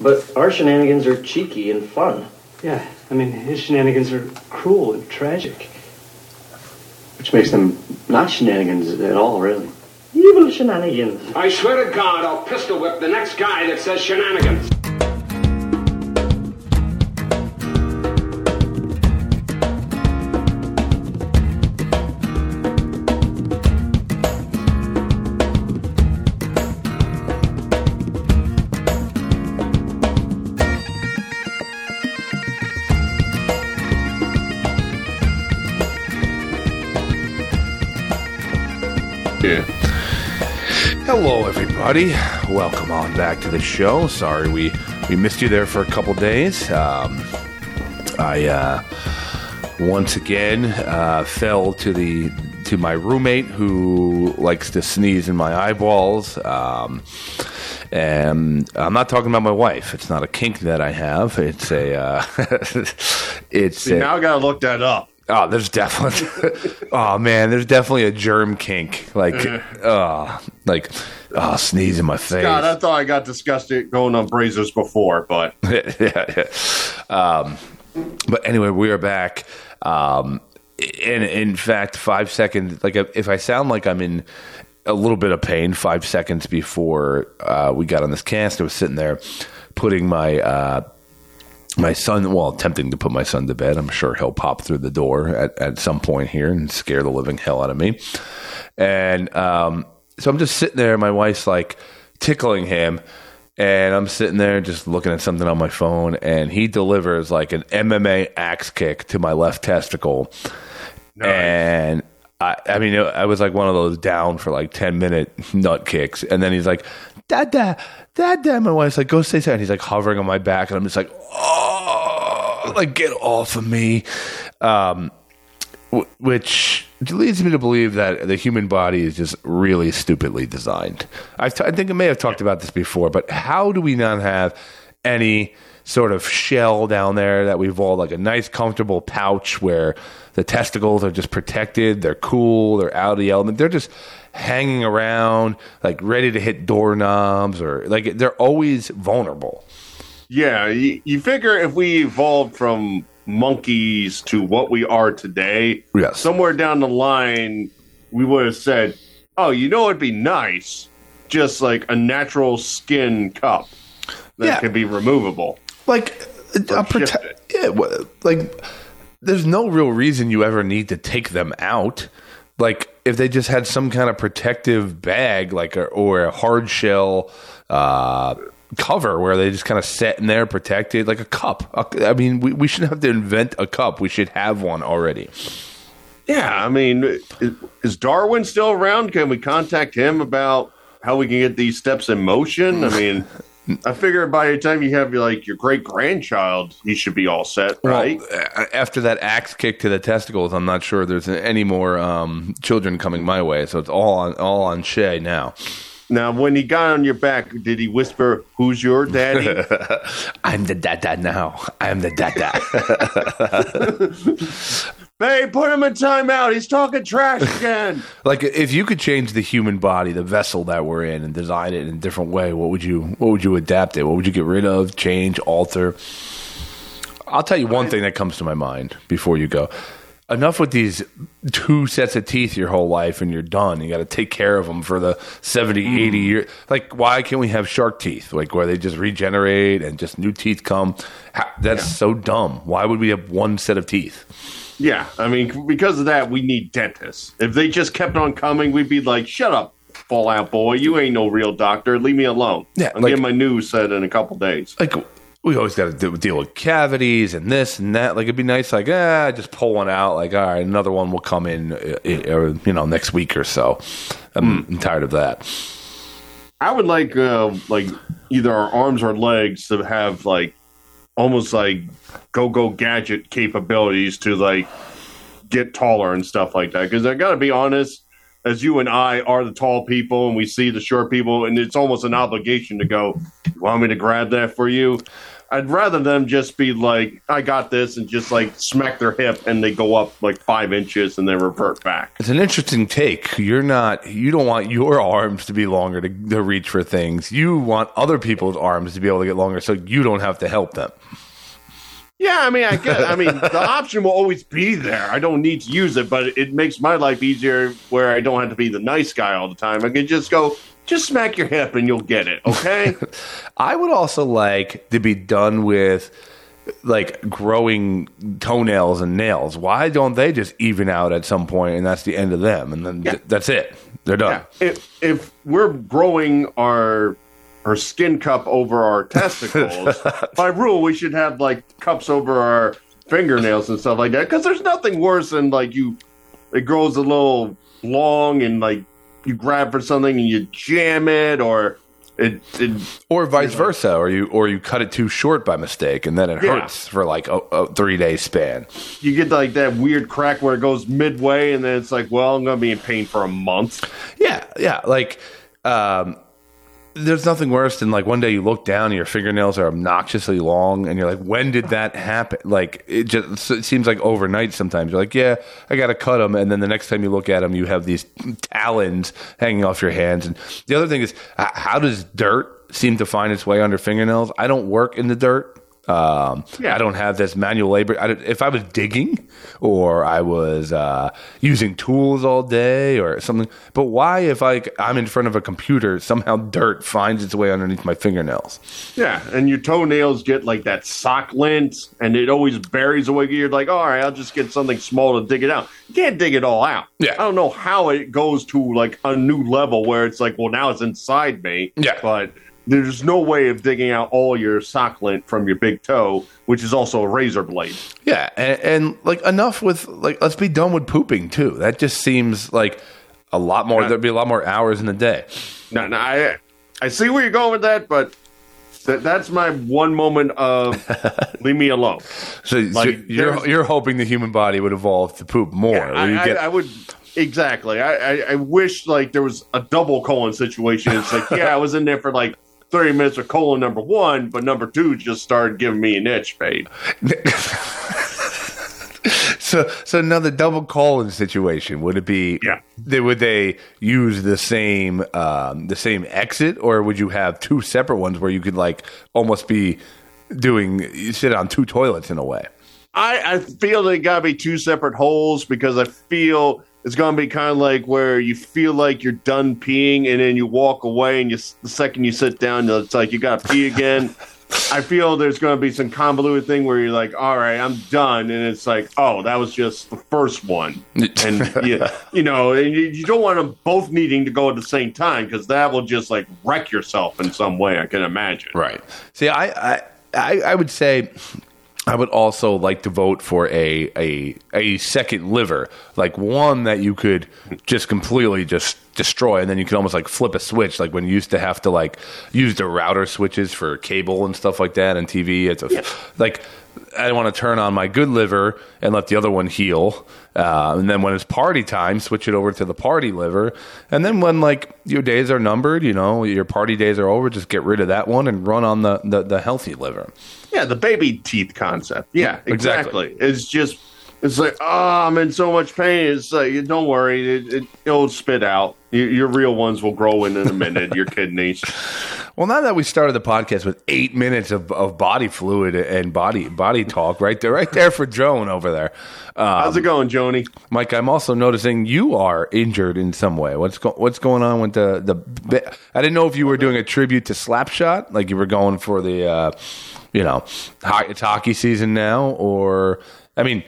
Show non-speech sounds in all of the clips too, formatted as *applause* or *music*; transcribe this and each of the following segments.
But our shenanigans are cheeky and fun. Yeah, I mean, his shenanigans are cruel and tragic. Which makes them not shenanigans at all, really. Evil shenanigans. I swear to God, I'll pistol whip the next guy that says shenanigans. Everybody. Welcome on back to the show. Sorry we we missed you there for a couple days. Um, I uh, once again uh, fell to the to my roommate who likes to sneeze in my eyeballs. Um, and I'm not talking about my wife. It's not a kink that I have. It's a uh, *laughs* it's See, a, now I gotta look that up. Oh, there's definitely. *laughs* oh man, there's definitely a germ kink. Like, oh, like, oh, sneeze in my face. God, I thought I got disgusted going on Brazos before, but *laughs* yeah, yeah. Um, but anyway, we are back. Um, and in fact, five seconds. Like, if I sound like I'm in a little bit of pain, five seconds before uh, we got on this cast, I was sitting there putting my. Uh, my son, well, attempting to put my son to bed. I'm sure he'll pop through the door at, at some point here and scare the living hell out of me. And um, so I'm just sitting there. My wife's like tickling him. And I'm sitting there just looking at something on my phone. And he delivers like an MMA axe kick to my left testicle. And I, I mean, I was like one of those down for like 10 minute nut kicks. And then he's like, Dad, Dad, Dad, Dad. My wife's like, go say something. He's like hovering on my back. And I'm just like, oh, like, get off of me. Um, w- which leads me to believe that the human body is just really stupidly designed. I've t- I think I may have talked about this before, but how do we not have any sort of shell down there that we've all like a nice, comfortable pouch where the testicles are just protected, they're cool, they're out of the element, they're just hanging around, like ready to hit doorknobs, or like they're always vulnerable. yeah, you, you figure if we evolved from monkeys to what we are today, Yes. somewhere down the line, we would have said, "Oh, you know, it'd be nice, just like a natural skin cup that Yeah. can be removable." like a prote- yeah like there's no real reason you ever need to take them out like if they just had some kind of protective bag like a, or a hard shell uh cover where they just kind of sit in there protected like a cup I mean we, we shouldn't have to invent a cup we should have one already Yeah, I mean, is, is Darwin still around? Can we contact him about how we can get these steps in motion? I mean, *laughs* I figure by the time you have like your great grandchild, he should be all set, right? Well, after that axe kick to the testicles, I'm not sure there's any more um, children coming my way. So it's all on all on Shay now. Now, when he got on your back, did he whisper, "Who's your daddy"? *laughs* I'm the dada now. I'm the dada. hey, *laughs* put him in timeout. He's talking trash again. *laughs* like if you could change the human body, the vessel that we're in, and design it in a different way, what would you what would you adapt it? What would you get rid of, change, alter? I'll tell you one thing that comes to my mind before you go. Enough with these two sets of teeth your whole life and you're done. You got to take care of them for the 70, mm. 80 years. Like, why can't we have shark teeth? Like, where they just regenerate and just new teeth come? That's so dumb. Why would we have one set of teeth? yeah, I mean, because of that, we need dentists. If they just kept on coming, we'd be like, "Shut up, Fallout Boy. You ain't no real doctor. Leave me alone." Yeah, I'm like- get my news set in a couple days. like we always got to deal with cavities and this and that. Like it'd be nice, like ah, just pull one out. Like all right, another one will come in, uh, uh, you know, next week or so. I'm, I'm tired of that. I would like uh, like either our arms or legs to have like almost like go go gadget capabilities to like get taller and stuff like that. Because I got to be honest, as you and I are the tall people and we see the short people, and it's almost an obligation to go. You want me to grab that for you? I'd rather them just be like, I got this, and just like smack their hip and they go up like five inches and then revert back. It's an interesting take. You're not. You don't want your arms to be longer to, to reach for things. You want other people's arms to be able to get longer, so you don't have to help them. Yeah, I mean, I get. I mean, *laughs* the option will always be there. I don't need to use it, but it makes my life easier where I don't have to be the nice guy all the time. I can just go, just smack your hip and you'll get it. Okay. *laughs* I would also like to be done with like growing toenails and nails. Why don't they just even out at some point and that's the end of them and then Yeah. th- that's it. They're done. Yeah, if if we're growing our our skin cup over our *laughs* testicles, by rule we should have like cups over our fingernails and stuff like that. Because there's nothing worse than like you, it grows a little long and like you grab for something and you jam it, or it, it Or vice versa, or you or you cut it too short by mistake and then it Yeah. hurts for like a, a three day span. you get like that weird crack where it goes midway and then it's like, well, I'm gonna be in pain for a month. Yeah, yeah. Like, um, there's nothing worse than like one day you look down and your fingernails are obnoxiously long, and you're like, when did that happen? Like, it just it seems like overnight. Sometimes you're like, yeah, I got to cut them, and then the next time you look at them, you have these talons hanging off your hands. And the other thing is, how does dirt seem to find its way under fingernails? I don't work in the dirt. Um, Yeah. I don't have this manual labor. I if I was digging or I was uh, using tools all day or something, but why if I, I'm in front of a computer, somehow dirt finds its way underneath my fingernails? Yeah, and your toenails get like that sock lint, and it always buries away. You're like, all right, I'll just get something small to dig it out. You can't dig it all out. Yeah. I don't know how it goes to like a new level where it's like, well, now it's inside me. Yeah. but there's no way of digging out all your sock lint from your big toe, which is also a razor blade. Yeah, and, and like enough with like let's be done with pooping too. That just seems like a lot more. Yeah. There'd be a lot more hours in the day. Now, now I I see where you're going with that, but. That, that's my one moment of *laughs* leave me alone. So, so you're you're hoping the human body would evolve to poop more. Yeah, I, get- I, I would exactly. I, I, I wish like there was a double colon situation. It's like, *laughs* yeah, I was in there for like thirty minutes of colon number one, but number two just started giving me an itch, babe. *laughs* So, so now the double colon situation would it be? Yeah. They, would they use the same um, the same exit, or would you have two separate ones where you could like almost be doing sit on two toilets in a way? I, I feel they gotta be two separate holes because I feel it's gonna be kind of like where you feel like you're done peeing and then you walk away and you the second you sit down it's like you gotta pee again. I feel there's gonna be some convoluted thing where you're like, all right, I'm done, and it's like, oh, that was just the first one, *laughs* and you, you know, and you, you don't want them both needing to go at the same time because that will just like wreck yourself in some way. I can imagine. Right. See, I, I, I, I would say I would also like to vote for a, a a second liver, like one that you could just completely just destroy, and then you could almost like flip a switch, like when you used to have to like use the router switches for cable and stuff like that and TV. It's a, like I want to turn on my good liver and let the other one heal. Uh, and then when it's party time, switch it over to the party liver. And then when like your days are numbered, you know, your party days are over, just get rid of that one and run on the, the, the healthy liver. Yeah, the baby teeth concept. Yeah, Exactly. exactly. It's just, it's like, oh, I'm in so much pain. It's like, don't worry, it, it, it'll spit out. Your, your real ones will grow in in a minute. your kidneys. *laughs* Well, now that we started the podcast with eight minutes of, of body fluid and body body talk, right there, right there for Joan over there, uh, How's it going, Joni? Mike. I'm also noticing you are injured in some way. What's go- what's going on with the the? I didn't know if you were doing a tribute to Slapshot, like you were going for the, uh, you know, it's hockey season now, or I mean,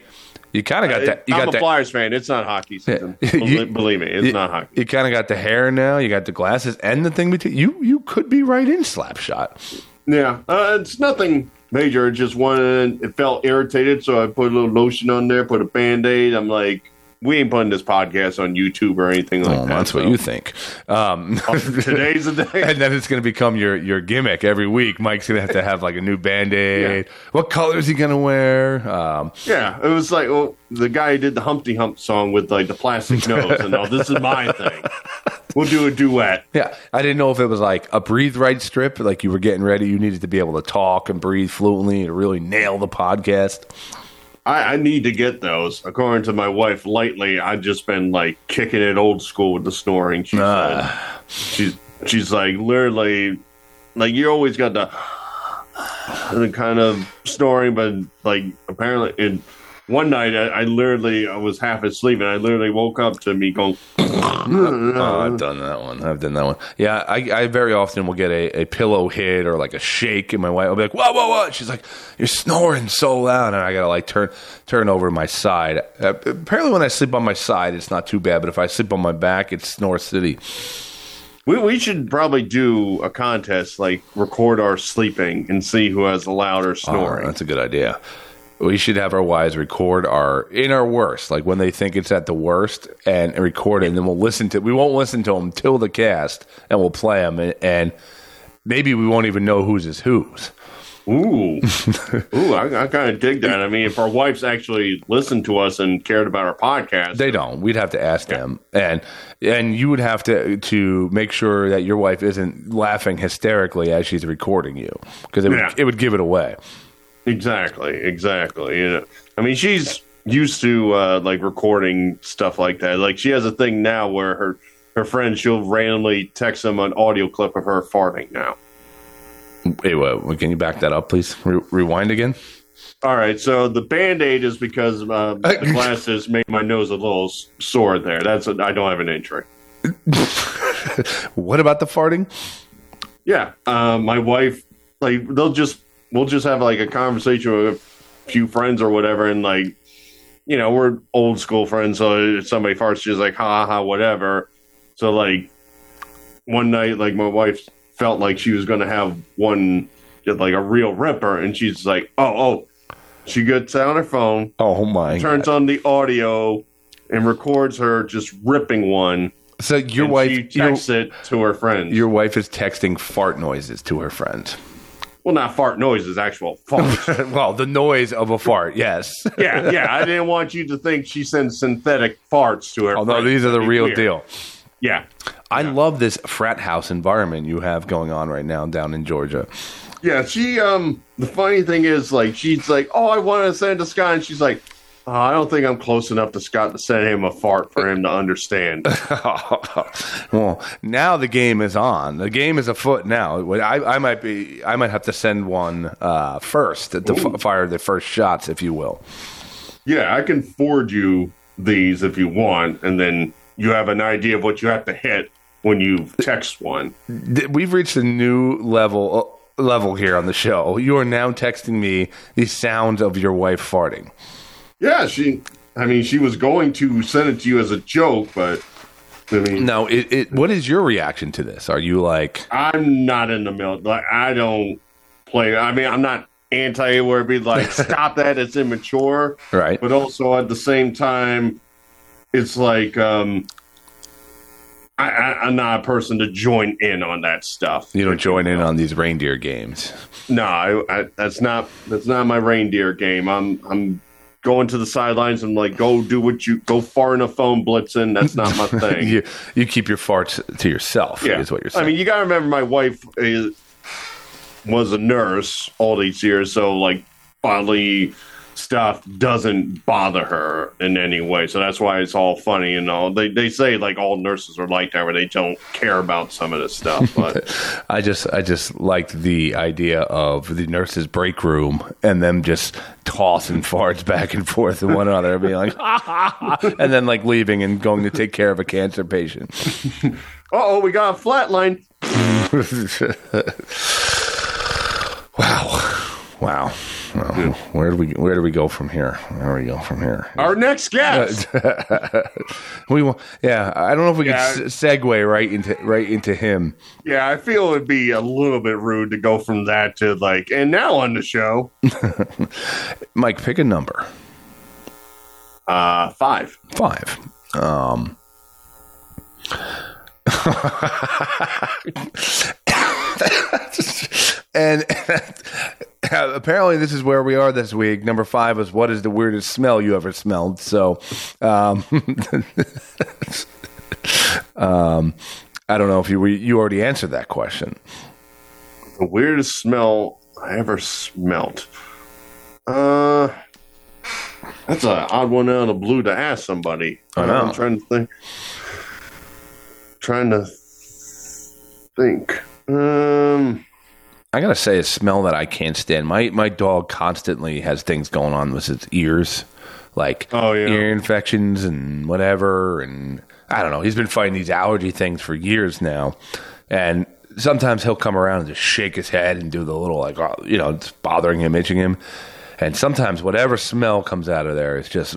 you kind of got that. You I'm got a that. Flyers fan. It's not hockey season. *laughs* You- Believe- Believe me, it's you, not hockey. You kind of got the hair now. You got the glasses and the thing between you. You could be right in Slapshot. Yeah, uh, it's nothing major. Just one. It felt irritated, so I put a little lotion on there, put a band aid. I'm like, we ain't putting this podcast on YouTube or anything like Well, that. that's what you think. Um, Today's the *laughs* day. and then it's going to become your your gimmick every week. Mike's going to have to have like a new band aid. What color is he going to wear? Um, Yeah, it was like well, the guy who did the Humpty Hump song with like the plastic *laughs* nose and all. This is my thing. We'll do a duet. yeah, I didn't know if it was like a breathe right strip, like you were getting ready. You needed to be able to talk and breathe fluently to really nail the podcast. I, I need to get those. According to my wife, lately I've just been like kicking it old school with the snoring. She Ah. said. She's she's like literally like you always got the the kind of snoring, but like apparently in one night I, I literally I was half asleep and I literally woke up to me going. *coughs* Oh, I've done that one. I've done that one. Yeah, I, I very often will get a, a pillow hit or like a shake, and my wife will be like, "Whoa, whoa, whoa!" She's like, "You're snoring so loud," and I gotta like turn turn over to my side. Uh, apparently, when I sleep on my side, it's not too bad, but if I sleep on my back, it's snore city. We, we should probably do a contest, like record our sleeping and see who has the louder Oh, snoring. that's a good idea. We should have our wives record our in our worst, like when they think it's at the worst, and record it, and then we'll listen to. We won't listen to them till the cast, and we'll play them, and, and maybe we won't even know whose is whose. Ooh, ooh, I, I kind of dig that. I mean, if our wives actually listened to us and cared about our podcast, They don't. We'd have to ask them, and and you would have to to make sure that your wife isn't laughing hysterically as she's recording you, because it would Yeah. it would give it away. Exactly, exactly. You know, I mean, she's used to uh, like recording stuff like that. Like she has a thing now where her her friends she'll randomly text them an audio clip of her farting now. Wait, wait, can you back that up, please? Re- rewind again. All right, so the band aid is because uh, the *laughs* glasses made my nose a little sore there. That's a, I don't have an injury. *laughs* What about the farting? Yeah, uh, my wife, like, they'll just we'll just have like a conversation with a few friends or whatever, and like, you know, we're old school friends, so if somebody farts, she's like, ha ha, whatever. So like, one night, like my wife felt like she was going to have one, like a real ripper, and she's like, oh oh, she gets out her phone, Oh my! turns on the audio, and records her just ripping one. So your and wife, she your, texts it to her friends. your wife is texting fart noises to her friends. Well, not fart noises, actual farts. *laughs* well, the noise of a fart, yes. *laughs* yeah, yeah. I didn't want you to think she sends synthetic farts to her. Although friends. these are the real weird. deal. Yeah, I love this frat house environment you have going on right now down in Georgia. yeah. She um. The funny thing is, like, she's like, "Oh, I want to send to Scott," and she's like, oh, "I don't think I'm close enough to Scott to send him a fart for him to understand." *laughs* well, now the game is on. The game is afoot now. I, I might be. I might have to send one uh, first to f- fire the first shots, if you will. yeah, I can forward you these if you want, and then you have an idea of what you have to hit when you text one. We've reached a new level uh, level here on the show. You are now texting me the sounds of your wife farting. Yeah, she. I mean, she was going to send it to you as a joke, but I mean, Now, it, it, what is your reaction to this? Are you like, I'm not in the middle. Like, I don't play. I mean, I'm not anti where it'd be like, *laughs* stop that, it's immature. right? But also at the same time, it's like, um, I, I, I'm not a person to join in on that stuff. You don't join in on these reindeer games. No, I, I, that's not that's not my reindeer game. I'm I'm going to the sidelines and like go do what you go far enough phone blitzing. That's not my *laughs* thing. you you keep your farts to yourself. Yeah. is what you're saying. I mean, you got to remember, my wife is, was a nurse all these years, so like bodily stuff doesn't bother her in any way. So that's why it's all funny and all. They they say like all nurses are like that, where they don't care about some of this stuff. But *laughs* I just I just liked the idea of the nurses' break room and them just tossing *laughs* farts back and forth to one another, being like, ha, ha, ha, and then like leaving and going to take care of a cancer patient. *laughs* oh, we got a flatline. wow, wow. Well, where do we where do we go from here? Where do we go from here? Our next guest. *laughs* We wa- yeah. I don't know if we Yeah. can segue right into right into him. yeah, I feel it'd be a little bit rude to go from that to like, and now on the show. *laughs* Mike, pick a number. Uh, five. Five. Um, *laughs* and *laughs* apparently, this is where we are this week. Number five is what is the weirdest smell you ever smelled? So, um, *laughs* um, I don't know if you you already answered that question. The weirdest smell I ever smelt. Uh, that's an odd one out of the blue to ask somebody. I know. I'm trying to think. Trying to think. Um, I gotta say, a smell that I can't stand. My my dog constantly has things going on with his ears, like Oh, yeah. ear infections and whatever. And I don't know. He's been fighting these allergy things for years now, and sometimes he'll come around and just shake his head and do the little like oh, you know it's bothering him, itching him. And sometimes whatever smell comes out of there is just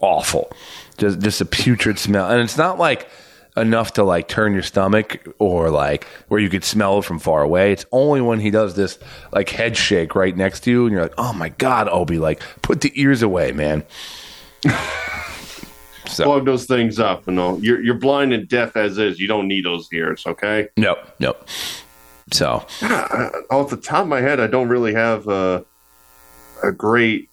awful, just just a putrid smell. And it's not like enough to like turn your stomach or like where you could smell it from far away. It's only when he does this like head shake right next to you and you're like, oh my God, Obi, like put the ears away, man. so, *laughs* plug those things up. You know, you're you're blind and deaf as is. You don't need those ears. Okay. Nope, nope. So, Uh, off the top of my head, I don't really have a a great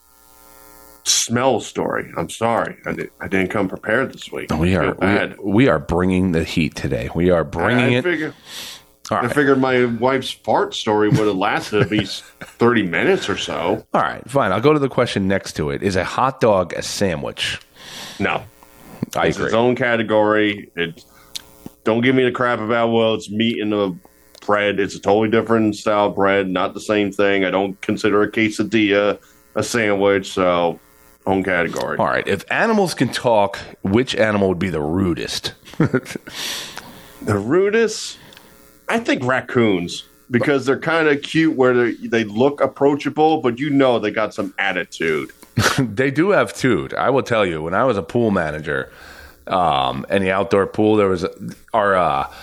smell story. I'm sorry, I, did, I didn't come prepared this week. we are we, we are bringing the heat today. We are bringing I, I it. Figure, All I right. figured my wife's fart story would have lasted at least *laughs* thirty minutes or so. All right, fine. I'll go to the question next to it. Is a hot dog a sandwich? No, I it's agree. its own category. It don't give me the crap about well, it's meat in the bread. It's a totally different style of bread, not the same thing. I don't consider a quesadilla a sandwich, so own category. All right. If animals can talk, which animal would be the rudest? *laughs* The rudest, I think raccoons because they're kind of cute where they they look approachable, but you know they got some attitude. *laughs* they do have toot. I will tell you, when I was a pool manager, um, in the outdoor pool, there was our uh,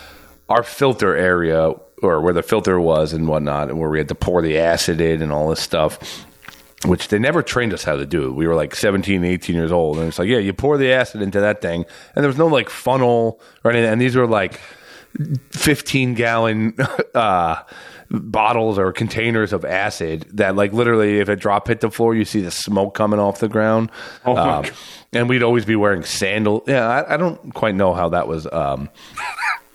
our filter area or where the filter was and whatnot, and where we had to pour the acid in and all this stuff. Which they never trained us how to do. We were like 17, 18 years old. And it's like, yeah, you pour the acid into that thing. And there was no like funnel or anything. And these were like 15 gallon *laughs* uh, bottles or containers of acid that like literally if a drop hit the floor you see the smoke coming off the ground Oh, Um, and we'd always be wearing sandals yeah I, I don't quite know how that was um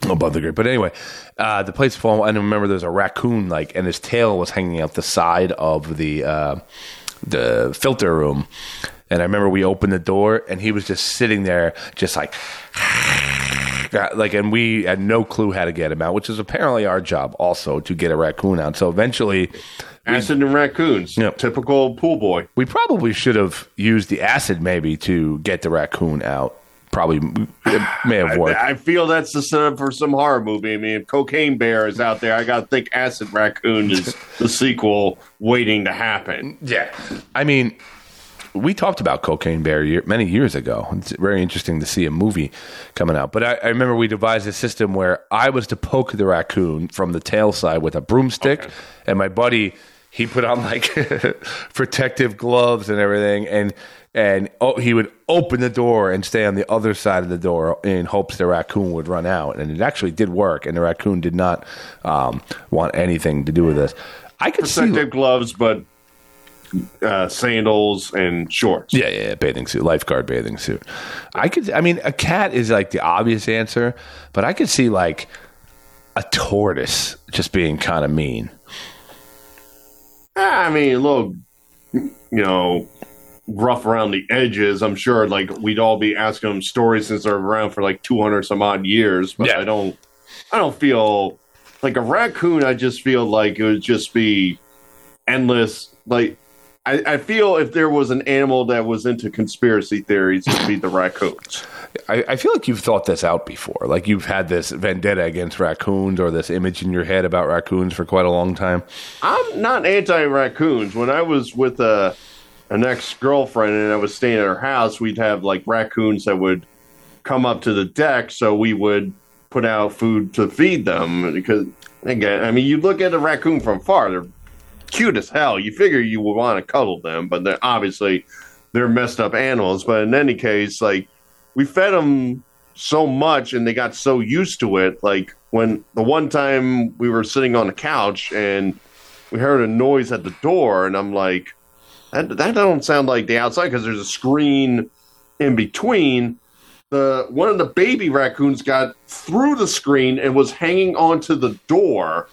above the grade but anyway uh the place fall and I remember there's a raccoon like and his tail was hanging out the side of the uh the filter room and I remember we opened the door and he was just sitting there just like *sighs* like, and we had no clue how to get him out, which is apparently our job also to get a raccoon out. So eventually, Acid and raccoons, Yep. typical pool boy. we probably should have used the acid maybe to get the raccoon out. Probably it may have worked. I feel that's the setup for some horror movie. I mean, if Cocaine Bear is out there, I got to think Acid Raccoon is *laughs* the sequel waiting to happen. Yeah, I mean, we talked about Cocaine Bear year, many years ago. It's very interesting to see a movie coming out. But I, I remember we devised a system where I was to poke the raccoon from the tail side with a broomstick, and my buddy he put on like *laughs* protective gloves and everything, and and oh, he would open the door and stay on the other side of the door in hopes the raccoon would run out. And it actually did work, and the raccoon did not um, want anything to do with this. I could see. Protective gloves, but uh, sandals and shorts. Yeah, yeah, yeah, bathing suit, lifeguard bathing suit. I could, I mean, a cat is like the obvious answer, but I could see like a tortoise just being kind of mean. I mean, a little, you know, rough around the edges. I'm sure, like we'd all be asking them stories since they're around for like 200 some odd years. But Yeah. I don't, I don't feel like a raccoon. I just feel like it would just be endless. Like I, I feel if there was an animal that was into conspiracy theories, it'd be the raccoons. I, I feel like you've thought this out before. Like you've had this vendetta against raccoons or this image in your head about raccoons for quite a long time. I'm not anti raccoons. When I was with a an ex girlfriend and I was staying at her house, we'd have like raccoons that would come up to the deck, so we would put out food to feed them. Because again, I mean, you look at a raccoon from far; they're cute as hell. You figure you would want to cuddle them, but they're obviously they're messed up animals. But in any case, like we fed them so much and they got so used to it. Like when the one time we were sitting on the couch and we heard a noise at the door, and I'm like, that that don't sound like the outside because there's a screen in between. The one of the baby raccoons got through the screen and was hanging onto the door.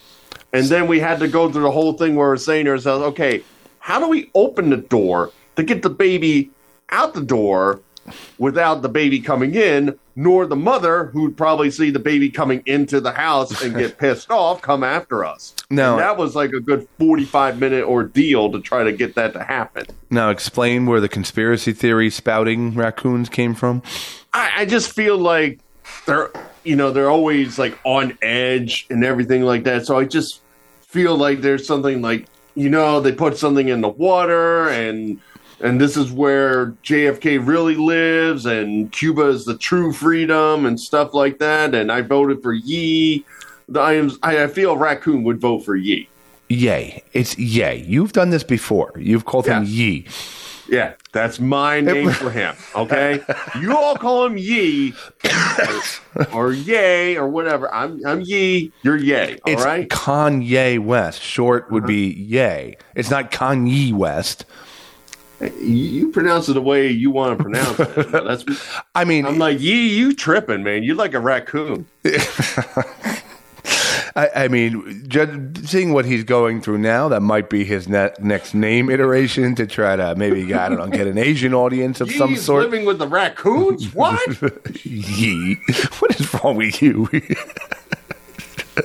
And then we had to go through the whole thing where we're saying to ourselves, okay, how do we open the door to get the baby out the door without the baby coming in, nor the mother who'd probably see the baby coming into the house and get *laughs* pissed off come after us. No. And that was like a good 45 minute ordeal to try to get that to happen. Now explain where the conspiracy theory spouting raccoons came from. I, I just feel like they're you know they're always like on edge and everything like that. So I just feel like there's something like you know they put something in the water and and this is where JFK really lives and Cuba is the true freedom and stuff like that. And I voted for Yee. I am I feel Raccoon would vote for Yee. Yay. It's yay. You've done this before. You've called him Yeah. Yee. Yeah, that's my name for him. Okay, *laughs* you all call him Yee or, *coughs* or Yay or whatever. I'm I'm Yee. You're Yay. All It's right. Kanye West. Short would uh-huh. be yay. It's not Kanye West. You, pronounce it the way you want to pronounce it. That's. *laughs* I mean, I'm like Yee. You tripping, man? You're like a raccoon. *laughs* I, I mean, seeing what he's going through now, that might be his ne- next name iteration to try to maybe, I don't know, get an Asian audience of some sort. living with the raccoons. *laughs* What? Yee. What is wrong with you?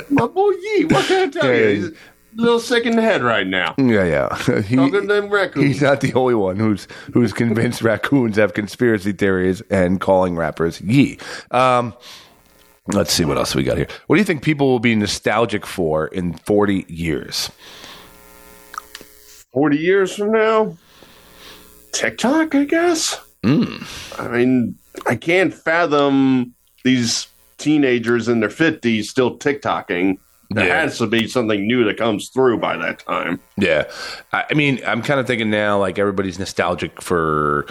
My boy Yee. What can I tell Yeah, you? Yeah. He's a little sick in the head right now. yeah, yeah. *laughs* He- Talking them raccoons. he's not the only one who's who's convinced *laughs* raccoons have conspiracy theories and calling rappers yee. Um, let's see what else we got here. What do you think people will be nostalgic for in 40 years? 40 years from now, TikTok, I guess. Hmm. I mean, I can't fathom these teenagers in their 50s still TikToking. There Yeah. has to be something new that comes through by that time. Yeah, I I mean, I'm kind of thinking now, like everybody's nostalgic for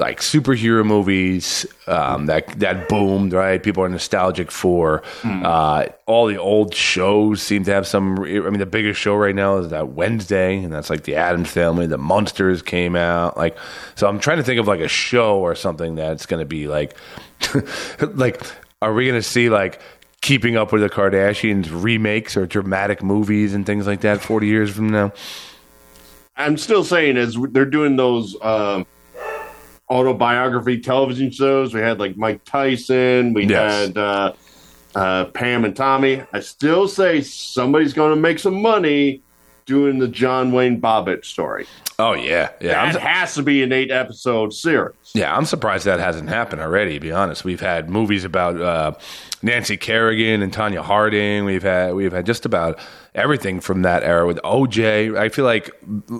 like superhero movies um, that that boomed, right? People are nostalgic for uh, all the old shows. Seem to have some. I mean, the biggest show right now is that Wednesday, and that's like the Addams Family. The Monsters came out, like. So I'm trying to think of like a show or something that's going to be like, *laughs* like, are we going to see like? Keeping up with the Kardashians remakes or dramatic movies and things like that 40 years from now. I'm still saying, as they're doing those um, autobiography television shows, we had like Mike Tyson, we Yes. had uh, uh, Pam and Tommy. I still say somebody's going to make some money doing the John Wayne Bobbitt story. Oh yeah, yeah. I'm, that has to be an eight episode series. yeah, I'm surprised that hasn't happened already. To be honest, we've had movies about uh, Nancy Kerrigan and Tonya Harding. We've had we've had just about everything from that era with OJ. I feel like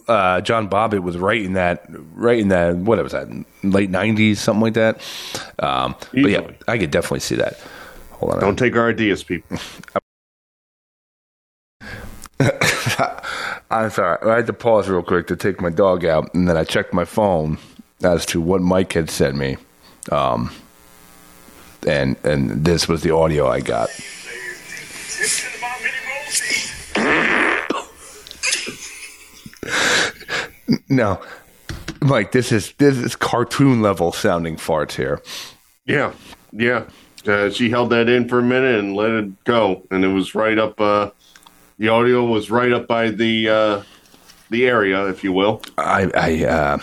uh, John Bobbitt was right in that right in that what was that late '90s something like that. Um, but yeah, I could definitely see that. Hold on, Don't take our ideas, people. *laughs* *laughs* I'm sorry. I had to pause real quick to take my dog out, and then I checked my phone as to what Mike had sent me. Um, and and this was the audio I got. *laughs* No, Mike, this is this is cartoon level sounding farts here. Yeah, yeah. Uh, she held that in for a minute and let it go, and it was right up. Uh, the audio was right up by the uh, the area, if you will. I I uh,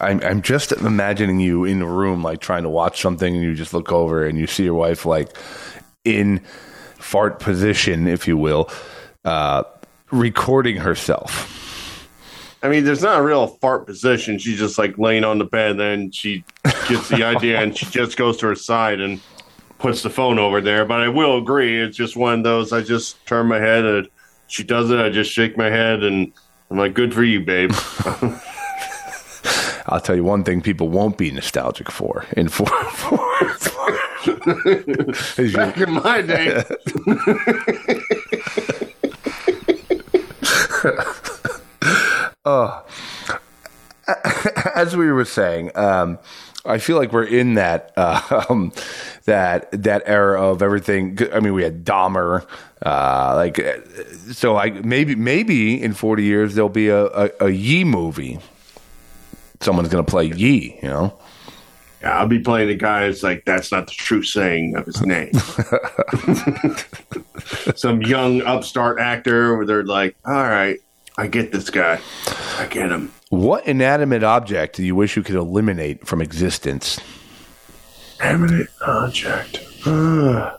I'm I'm just imagining you in the room, like trying to watch something, and you just look over and you see your wife like in fart position, if you will, uh, recording herself. I mean, there's not a real fart position. She's just like laying on the bed, and then she gets the idea, and she just goes to her side and puts the phone over there. But I will agree, it's just one of those. I just turn my head, and she does it. I just shake my head, and I'm like, "Good for you, babe." *laughs* I'll tell you one thing: people won't be nostalgic for in four. four, four *laughs* Back in my day, *laughs* oh. as we were saying, um, I feel like we're in that uh, um, that that era of everything. I mean, we had Dahmer, uh, like uh, so. Like maybe maybe in forty years there'll be a, a, a Yee movie. Someone's gonna play Yee, you know. Yeah, I'll be playing the guy that's like, that's not the true saying of his name. *laughs* Some young upstart actor where they're like, all right, I get this guy. I get him. What inanimate object do you wish you could eliminate from existence? Eminent object. Uh,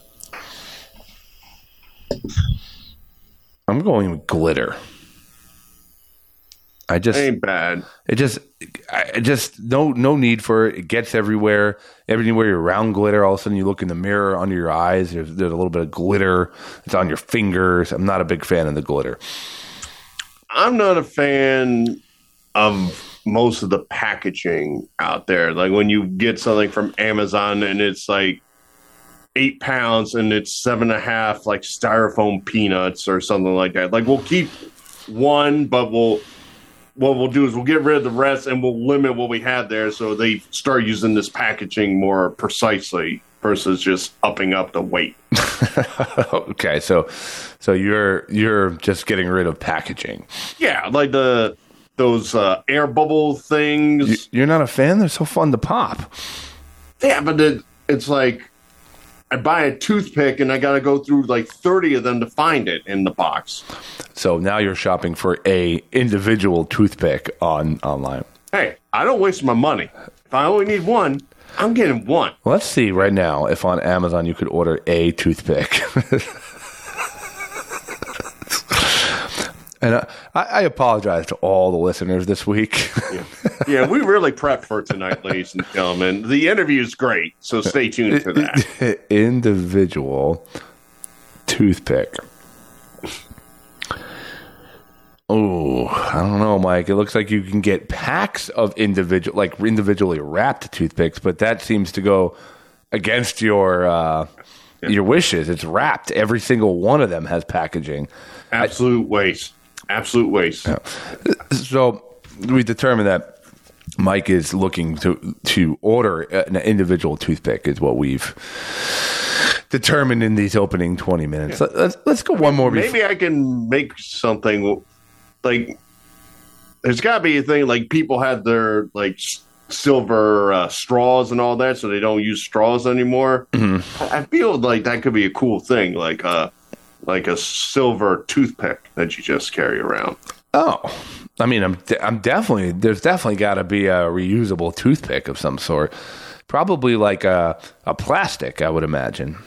I'm going with glitter. I just ain't bad. It just, I just no no need for it. It gets everywhere. Everywhere you're around glitter, all of a sudden you look in the mirror under your eyes. There's, there's a little bit of glitter. It's on your fingers. I'm not a big fan of the glitter. I'm not a fan of most of the packaging out there. Like when you get something from Amazon and it's like eight pounds and it's seven and a half like styrofoam peanuts or something like that. Like we'll keep one, but we'll what we'll do is we'll get rid of the rest and we'll limit what we had there so they start using this packaging more precisely versus just upping up the weight. *laughs* okay, so so you're you're just getting rid of packaging. Yeah, like the those uh, air bubble things. You, you're not a fan. They're so fun to pop. Yeah, but it, it's like I buy a toothpick and I got to go through like 30 of them to find it in the box. So now you're shopping for a individual toothpick on online. Hey, I don't waste my money. If I only need one, I'm getting one. Let's see right now if on Amazon you could order a toothpick. *laughs* and I, I apologize to all the listeners this week. yeah. yeah, we really prepped for tonight, ladies and gentlemen. The interview is great, so stay tuned for that. *laughs* Individual toothpick. Oh, I don't know, Mike. It looks like you can get packs of individual, like individually wrapped toothpicks, but that seems to go against your uh, yeah. your wishes. It's wrapped. Every single one of them has packaging. Absolute I, waste. Absolute waste. Yeah. So we determined that Mike is looking to to order an individual toothpick. Is what we've determined in these opening twenty minutes. Yeah. Let's let's go one more. Maybe before. I can make something like there's got to be a thing like people had their like silver uh, straws and all that, so they don't use straws anymore. Mm-hmm. I feel like that could be a cool thing, like a like a silver toothpick that you just carry around. Oh, I mean, I'm I'm definitely there's definitely got to be a reusable toothpick of some sort. Probably like a a plastic, I would imagine.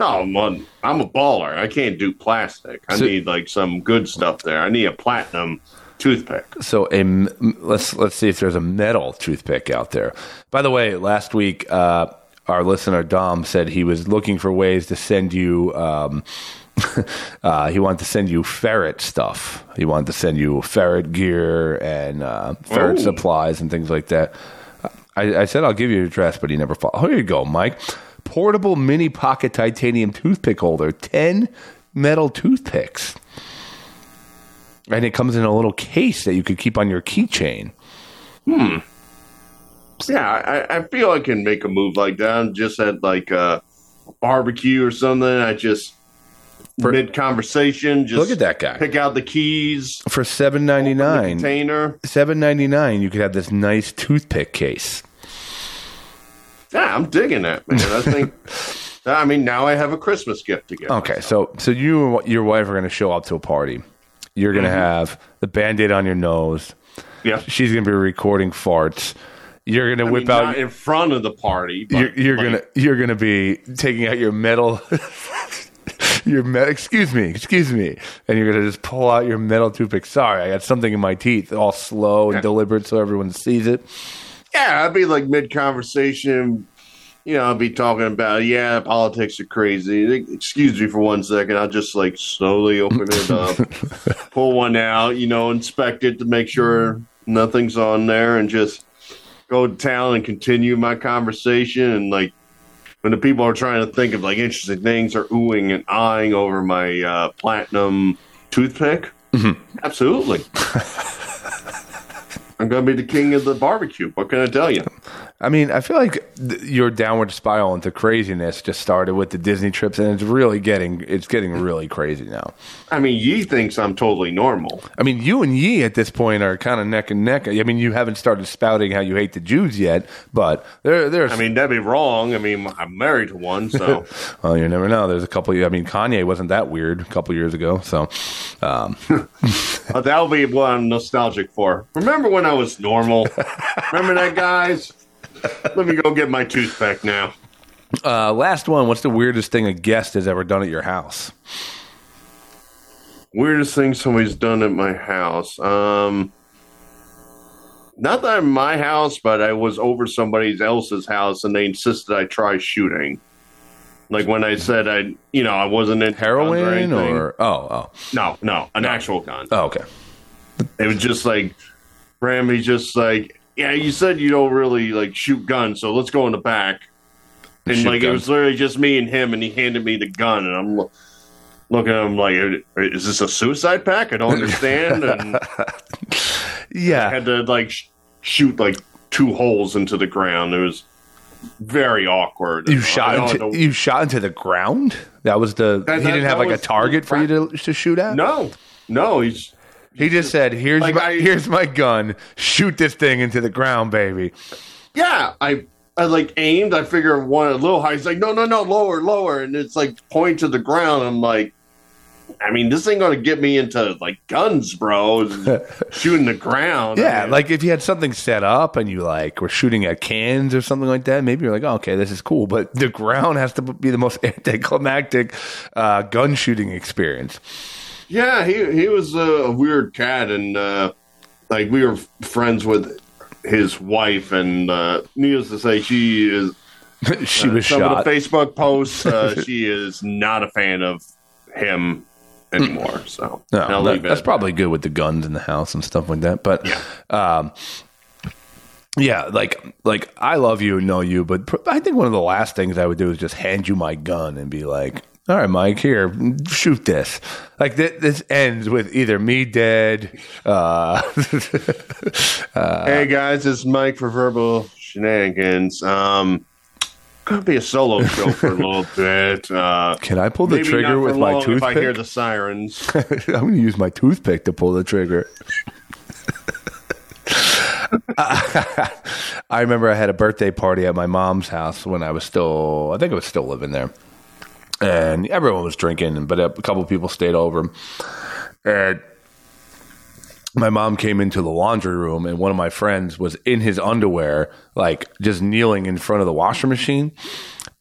Oh, man, I'm a baller. I can't do plastic. I so, need like some good stuff there. I need a platinum toothpick. So a let's let's see if there's a metal toothpick out there. By the way, last week uh, our listener Dom said he was looking for ways to send you. Um, *laughs* uh, he wanted to send you ferret stuff. He wanted to send you ferret gear and uh, ferret oh. supplies and things like that. I, I, said I'll give you your address, but he never followed. Here you go, Mike portable mini pocket titanium toothpick holder, 10 metal toothpicks. And it comes in a little case that you could keep on your keychain. Hmm. Yeah, I, I feel I can make a move like that. just at like a barbecue or something. I just mid conversation, just look at that guy. Pick out the keys for seven ninety nine. Container seven ninety nine. You could have this nice toothpick case. Yeah, I'm digging that, man. I think. *laughs* I mean, now I have a Christmas gift to get. Okay, myself. so so you and your wife are going to show up to a party. You're going to mm-hmm. have the band-aid on your nose. Yeah, she's going to be recording farts. You're going to whip mean, out in front of the party. you're, you're like, gonna you're gonna be taking out your metal. *laughs* *laughs* *laughs* your me- excuse me, excuse me, and you're gonna just pull out your metal toothpick. Sorry, I got something in my teeth, all slow and deliberate, so everyone sees it. Yeah, I'd be like mid conversation. You know, I'd be talking about, yeah, politics are crazy. Excuse me for one second. I'll just like slowly open it up, *laughs* pull one out, you know, inspect it to make sure nothing's on there, and just go to town and continue my conversation. And like when the people are trying to think of like interesting things or oohing and eyeing over my uh, platinum toothpick, mm-hmm. absolutely. *laughs* I'm going to be the king of the barbecue. What can I tell you? I mean, I feel like th- your downward spiral into craziness just started with the Disney trips, and it's really getting it's getting really crazy now. I mean, Yee thinks I'm totally normal. I mean, you and Yee at this point are kind of neck and neck. I mean, you haven't started spouting how you hate the Jews yet, but there, there's. I mean, that'd be wrong. I mean, I'm married to one, so *laughs* well, you never know. There's a couple. I mean, Kanye wasn't that weird a couple years ago, so um, *laughs* uh, that'll be what I'm nostalgic for. Remember when I was normal? Remember that, guys? Let me go get my toothpick now. uh, last one. What's the weirdest thing a guest has ever done at your house? Weirdest thing somebody's done at my house. Um, not that in my house, but I was over somebody else's house and they insisted I try shooting. Like when I said I, you know, I wasn't in Heroin or oh oh no, no, an actual gun. oh okay. It was just like Rammy, just like, yeah, you said you don't really like shoot guns, so let's go in the back. And Shoot like it was literally just me and him, and he handed me the gun, and I'm lo- looking at him like, is this a suicide pack? I don't *laughs* understand. and I Yeah, had to like sh- shoot like two holes into the ground. It was very awkward. you shot into you shot into the ground. That was the That- he that- didn't have like a target for you to to shoot at. no, no, he's he just said, "Here's Like, my, I- here's my gun. Shoot this thing into the ground, baby." yeah, I I like aimed. I figure one a little high. He's like, no, no, no, lower, lower, and it's like point to the ground. I'm like, I mean, this ain't gonna get me into like guns, bro. *laughs* Shooting the ground. Yeah, I mean, like if you had something set up and you like were shooting at cans or something like that, maybe you're like, oh, okay, this is cool. But the ground has to be the most *laughs* anticlimactic uh, gun shooting experience. yeah, he he was a, a weird cat, and uh, like we were friends with his wife, and uh, needless to say, she is *laughs* she uh, was some shot. of the Facebook posts. Uh, she is not a fan of him anymore. So No, that- that's probably good with the guns in the house and stuff like that. But um, yeah, like like I love you and know you, but pr- I think one of the last things I would do is just hand you my gun and be like, "All right, Mike, here, shoot this." Like th- this ends with either me dead. Uh, *laughs* hey guys, it's Mike for Verbal Shenanigans. Um, gonna be a solo show for a little *laughs* bit. Uh, can I pull the trigger with my toothpick? If I hear the sirens, *laughs* I'm going to use my toothpick to pull the trigger. *laughs* I remember I had a birthday party at my mom's house when I was still, I think I was still living there. And everyone was drinking, but a couple of people stayed over. And my mom came into the laundry room, and one of my friends was in his underwear, like just kneeling in front of the washer machine.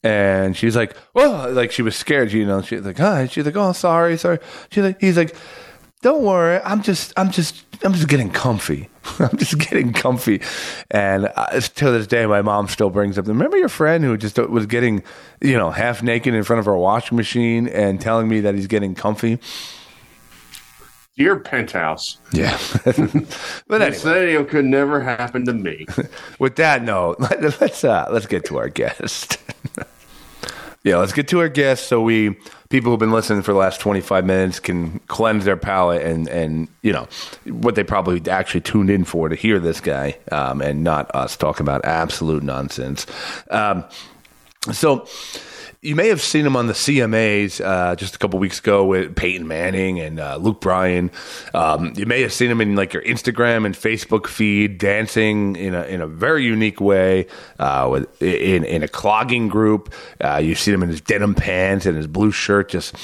And she's like, "Well," Like she was scared, you know. She's like, "Hi." She's like, "Oh, sorry, sorry." She's like, "He's like, don't worry. I'm just, I'm just, I'm just getting comfy. *laughs* I'm just getting comfy." And uh, to this day, my mom still brings up. Remember your friend who just was getting, you know, half naked in front of her washing machine and telling me that he's getting comfy. Dear penthouse, Yeah. *laughs* but anyway. scenario could never happen to me. *laughs* With that note, let- *laughs* let's uh, let's get to our guest. yeah, let's get to our guest so we people who've been listening for the last twenty five minutes can cleanse their palate and and you know what they probably actually tuned in for to hear this guy um, and not us talk about absolute nonsense. Um, so you may have seen him on the CMAs uh, just a couple weeks ago with Peyton Manning and uh, Luke Bryan. Um, you may have seen him in like your Instagram and Facebook feed dancing in a in a very unique way uh, with in in a clogging group. Uh, you've seen him in his denim pants and his blue shirt, just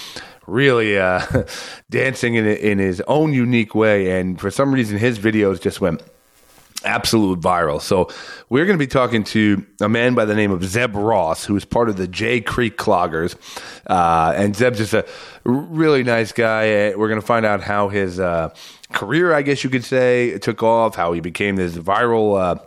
really uh, *laughs* dancing in in his own unique way. And for some reason, his videos just went absolute viral. So we're going to be talking to a man by the name of Zeb Ross, who is part of the J Creek Cloggers. Uh, and Zeb's just a really nice guy. We're going to find out how his uh, career, I guess you could say, took off, how he became this viral. Uh,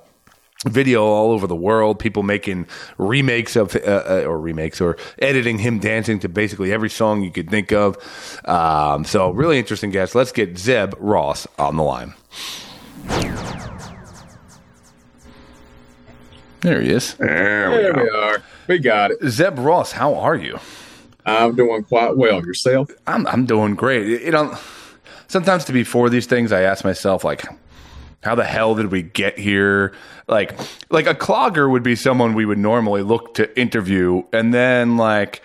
Video all over the world, people making remakes of, uh, uh, or remakes, or editing him dancing to basically every song you could think of. Um, so, really interesting guest. Let's get Zeb Ross on the line. There he is. There we There go. we are. We got it. Zeb Ross, how are you? I'm doing quite well. Yourself? I'm I'm doing great. You know, sometimes to be for these things, I ask myself like, how the hell did we get here? Like, like a clogger would be someone we would normally look to interview, and then like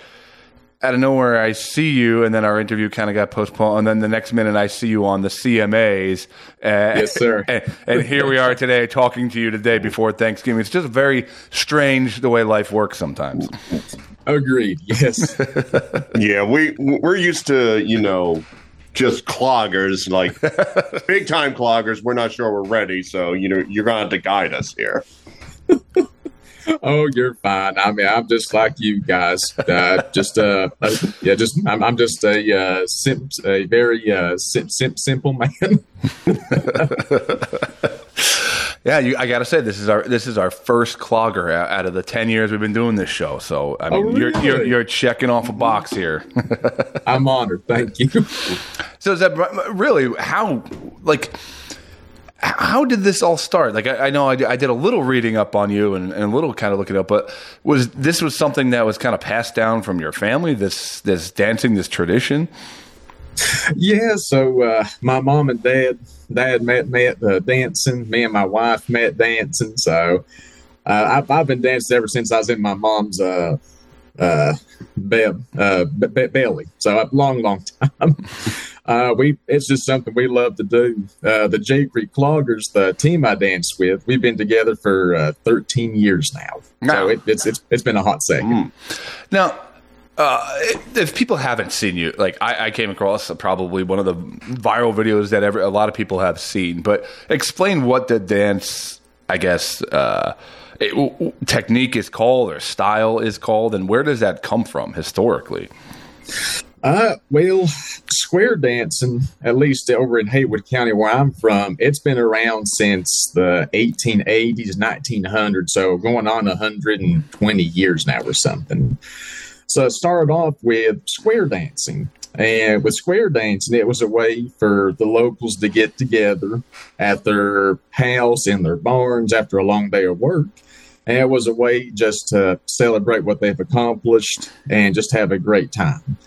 out of nowhere, I see you, and then our interview kind of got postponed. And then the next minute, I see you on the CMAs. Uh, Yes, *laughs* sir. And, and here we are today, talking to you today before Thanksgiving. It's just very strange the way life works sometimes. Agreed. Yes. *laughs* Yeah, we we're used to you know just cloggers, like *laughs* big time cloggers. We're not sure we're ready, so you know you're gonna have to guide us here. Oh, you're fine. I mean, I'm just like you guys. Uh, just uh, uh, yeah, just I'm, I'm just a uh, sim, a very uh, sim, sim, simple man. *laughs* Yeah, you, I gotta say this is our this is our first clogger out, of the ten years we've been doing this show. So I mean, Oh, you're, you're you're checking off a box here. I'm honored. Thank you. So is that really how like how did this all start? Like I, I know I, I did a little reading up on you and, and a little kind of looking up, but was this was something that was kind of passed down from your family? This this dancing, this tradition. Yeah, so uh, my mom and dad, dad met met uh, dancing. Me and my wife met dancing. So uh, I've, I've been dancing ever since I was in my mom's uh, uh, be- uh, be- belly. So a long, long *laughs* time. Uh, we it's just something we love to do. Uh, the J Creek Cloggers, the team I dance with, we've been together for uh, 13 years now. Wow. So it, it's, it's it's been a hot second. Now, uh, if people haven't seen you, like I, I came across probably one of the viral videos that ever a lot of people have seen, but explain what the dance, I guess, uh, it, technique is called or style is called, and where does that come from historically? Uh, well, square dancing, at least over in Haywood County where I'm from, it's been around since the 1880s, 1900s, so going on 120 years now or something. So it started off with square dancing. And with square dancing, it was a way for the locals to get together at their house, in their barns after a long day of work. And it was a way just to celebrate what they've accomplished and just have a great time.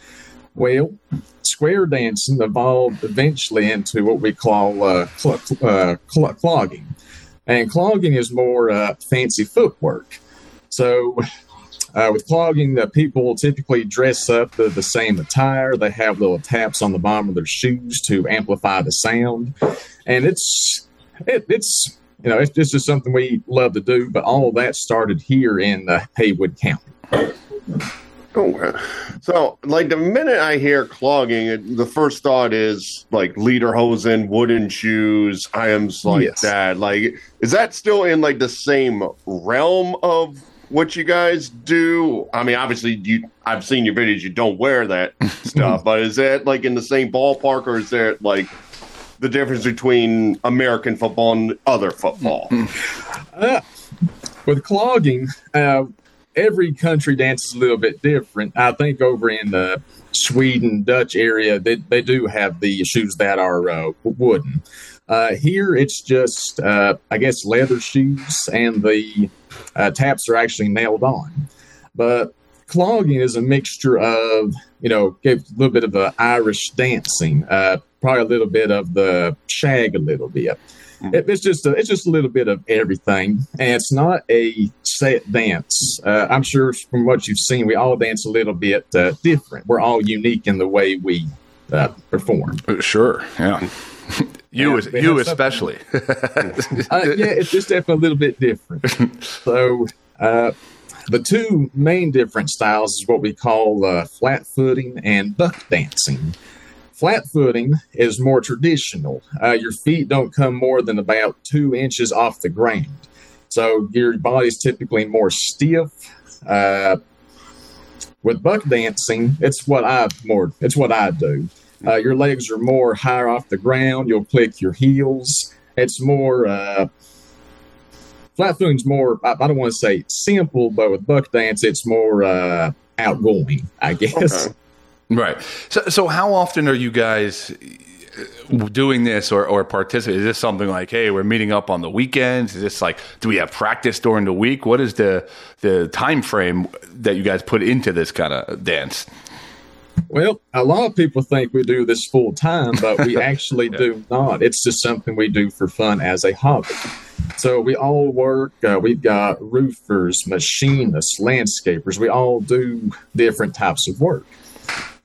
Well, square dancing evolved eventually into what we call uh, cl- uh, cl- clogging. And clogging is more uh, fancy footwork. So, uh, with clogging, the people typically dress up the, the same attire. They have little taps on the bottom of their shoes to amplify the sound. And it's, it, it's, you know, it's, it's just something we love to do. But all of that started here in uh, Haywood County. Oh, so like the minute I hear clogging, it, the first thought is like lederhosen, wooden shoes, items like Yes. that. Like, is that still in like the same realm of what you guys do? I mean, obviously, you I've seen your videos. You don't wear that *laughs* stuff, but is that like in the same ballpark, or is there like the difference between American football and other football? *laughs* Uh, with clogging, uh, every country dances a little bit different. I think over in the Sweden, Dutch area, they, they do have the shoes that are uh, wooden. Uh, here, it's just, uh, I guess, leather shoes, and the uh, taps are actually nailed on. But clogging is a mixture of, you know, a little bit of the Irish dancing, uh, probably a little bit of the shag, a little bit. It, it's just a, it's just a little bit of everything, and it's not a set dance. Uh, I'm sure from what you've seen, we all dance a little bit uh, different. We're all unique in the way we uh, perform. Uh, Sure, yeah. *laughs* you, Yeah, you especially. *laughs* Uh, yeah, it's just definitely a little bit different. *laughs* so, uh, the two main different styles is what we call uh, flat footing and buck dancing. Flat footing is more traditional. Uh, your feet don't come more than about two inches off the ground. So your body's typically more stiff. Uh, with buck dancing, it's what I more. It's what I do. Uh, your legs are more higher off the ground. You'll click your heels. It's more uh, flat footing's more. I, I don't want to say simple, but with buck dance, it's more uh, outgoing. I *laughs* guess. Okay. Right. So, so how often are you guys uh, doing this or, or participating? Is this something like, hey, we're meeting up on the weekends? Is this like, do we have practice during the week? What is the the time frame that you guys put into this kind of dance? Well, a lot of people think we do this full time, but we *laughs* actually do not. It's just something we do for fun as a hobby. So we all work. Uh, we've got roofers, machinists, landscapers. We all do different types of work.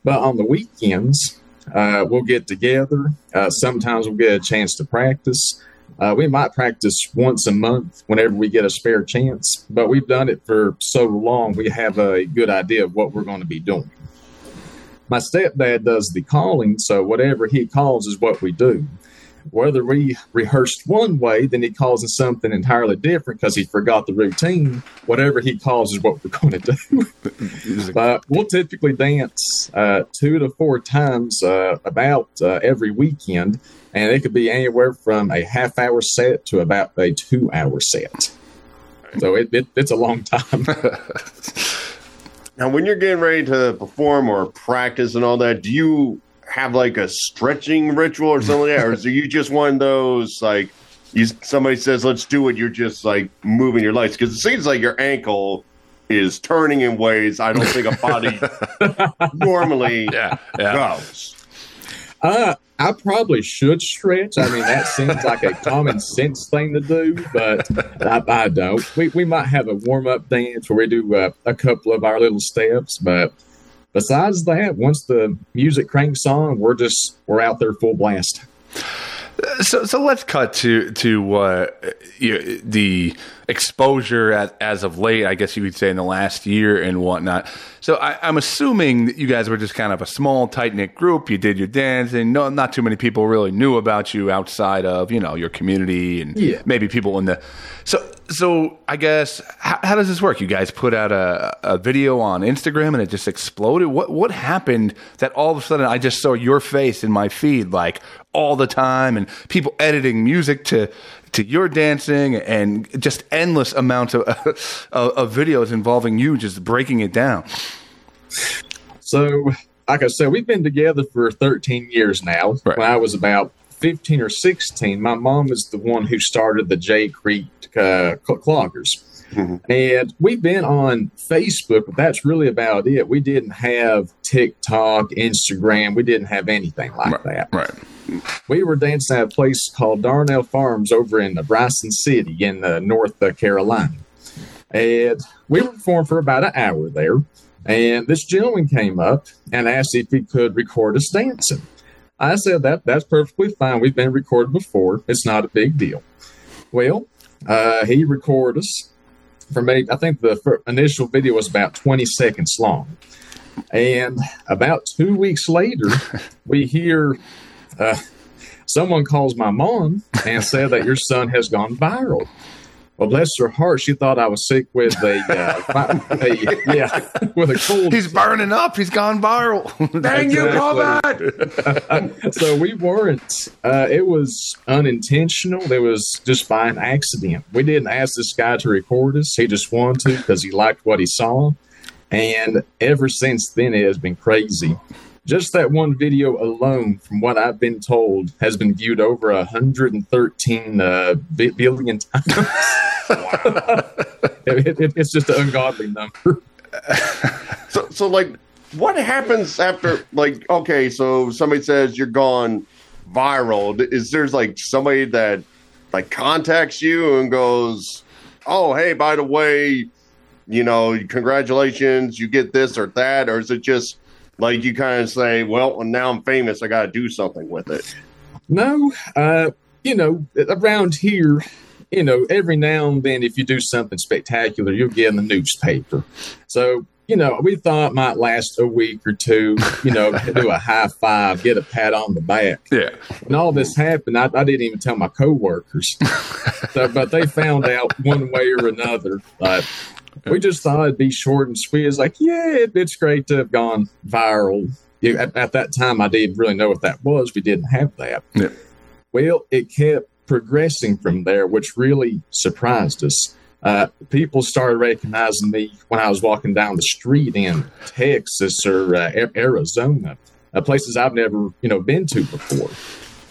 But on the weekends, uh, we'll get together. Uh, sometimes we'll get a chance to practice. Uh, we might practice once a month whenever we get a spare chance, but we've done it for so long, we have a good idea of what we're going to be doing. My stepdad does the calling, so whatever he calls is what we do. Whether we rehearsed one way, then he calls in something entirely different because he forgot the routine. Whatever he calls is what we're *laughs* going to do. but we'll typically dance uh, two to four times uh, about uh, every weekend, and it could be anywhere from a half hour set to about a two hour set. So it, it, it's a long time. *laughs* Now, when you're getting ready to perform or practice and all that, do you have like a stretching ritual or something like that, or is you just one of those like you somebody says let's do it, you're just like moving your legs because it seems like your ankle is turning in ways I don't think a body *laughs* normally Yeah, yeah. goes. Uh, I probably should stretch. I mean, that seems like a common sense thing to do, but I, I don't. We, we might have a warm up dance where we do uh, a couple of our little steps, but besides that, once the music cranks on, we're just we're out there full blast. So, so let's cut to to uh, the exposure at, as of late. I guess you could say in the last year and whatnot. So, I, I'm assuming that you guys were just kind of a small, tight knit group. You did your dancing. No, not too many people really knew about you outside of you know your community and Yeah. maybe people in the. So, so I guess how, how does this work? You guys put out a, a video on Instagram and it just exploded. What what happened that all of a sudden I just saw your face in my feed like all the time and people editing music to to your dancing and just endless amounts of *laughs* of, of videos involving you just breaking it down. So, like I said, we've been together for 13 years now. Right. When I was about 15 or 16, my mom was the one who started the J Creek uh, Cl- Cloggers. And we've been on Facebook, but that's really about it. We didn't have TikTok, Instagram. We didn't have anything like that. Right. We were dancing at a place called Darnell Farms over in Bryson City in uh, North uh, Carolina. And we performed for about an hour there. And this gentleman came up and asked if he could record us dancing. I said that that's perfectly fine. We've been recorded before. It's not a big deal. Well, uh, he recorded us for me. I think the initial video was about 20 seconds long. And about two weeks later, *laughs* we hear uh, someone calls my mom and said that your son has gone viral. Well, bless her heart, she thought I was sick with a, uh, a yeah, *laughs* with a cold. He's burning up. He's gone viral. *laughs* Dang you. COVID! *laughs* so we weren't. Uh, it was unintentional. It was just by an accident. We didn't ask this guy to record us. He just wanted to because he liked what he saw. And ever since then, it has been crazy. Just that one video alone, from what I've been told, has been viewed over 113 uh, bi- billion times. *laughs* It- it- it's just an ungodly number. *laughs* So, so like, what happens after? Like, okay, so somebody says you're gone viral. Is there's like somebody that like contacts you and goes, "Oh, hey, by the way, you know, congratulations, you get this or that," or is it just like you kind of say, "Well, now I'm famous, I got to do something with it." No, uh, you know, around here, you know, every now and then, if you do something spectacular, you'll get in the newspaper. So, you know, we thought it might last a week or two, you know, *laughs* do a high five, get a pat on the back. yeah. When all this happened, I, I didn't even tell my coworkers, *laughs* so, but they found out one way or another. But we just thought it'd be short and sweet. It's like, yeah, it, it's great to have gone viral. At, at that time, I didn't really know what that was. We didn't have that. Yeah. Well, it kept progressing from there, which really surprised us. Uh, people started recognizing me when I was walking down the street in Texas or uh, Arizona, uh, places I've never, you know, been to before.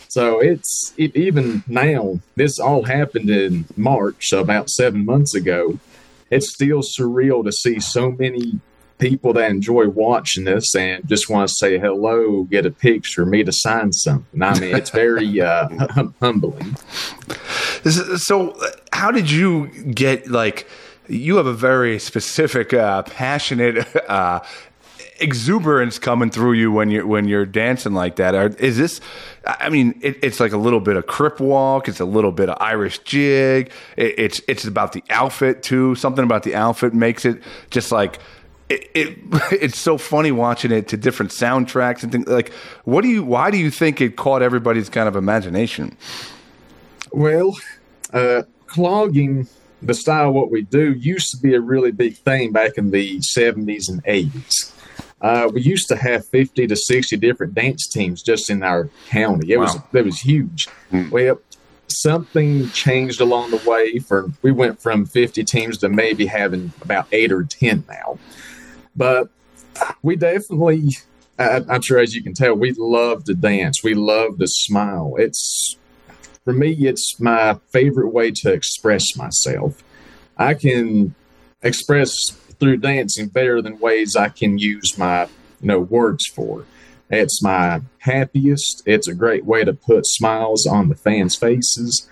So it's it, even now. This all happened in March, about seven months ago. It's still surreal to see so many people that enjoy watching this and just want to say hello, get a picture, me to sign something. I mean, it's very *laughs* uh, humbling. So, how did you get like? You have a very specific, uh, passionate uh, exuberance coming through you when you're when you're dancing like that. Are, is this? I mean, it, it's like a little bit of crip walk. It's a little bit of Irish jig. It, it's it's about the outfit too. Something about the outfit makes it just like. It, it *laughs* it's so funny watching it to different soundtracks and things like what do you why do you think it caught everybody's kind of imagination Well, uh, clogging the style what we do used to be a really big thing back in the 70s and 80s. Uh, we used to have 50 to 60 different dance teams just in our county. It was it was huge. Well, something changed along the way. For we went from 50 teams to maybe having about eight or 10 now. But we definitely, I, I'm sure as you can tell, we love to dance. We love to smile. It's for me, it's my favorite way to express myself. I can express through dancing better than ways I can use my you know words for. It's my happiest. It's a great way to put smiles on the fans' faces.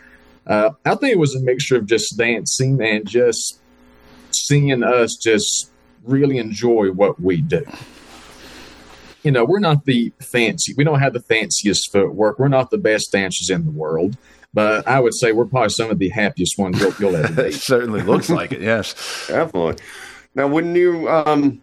Uh, I think it was a mixture of just dancing and just seeing us just really enjoy what we do. You know, we're not the fancy, we don't have the fanciest footwork. We're not the best dancers in the world, but I would say we're probably some of the happiest ones you'll, you'll ever *laughs* it meet. certainly looks like it yes Definitely. Now, when you, um,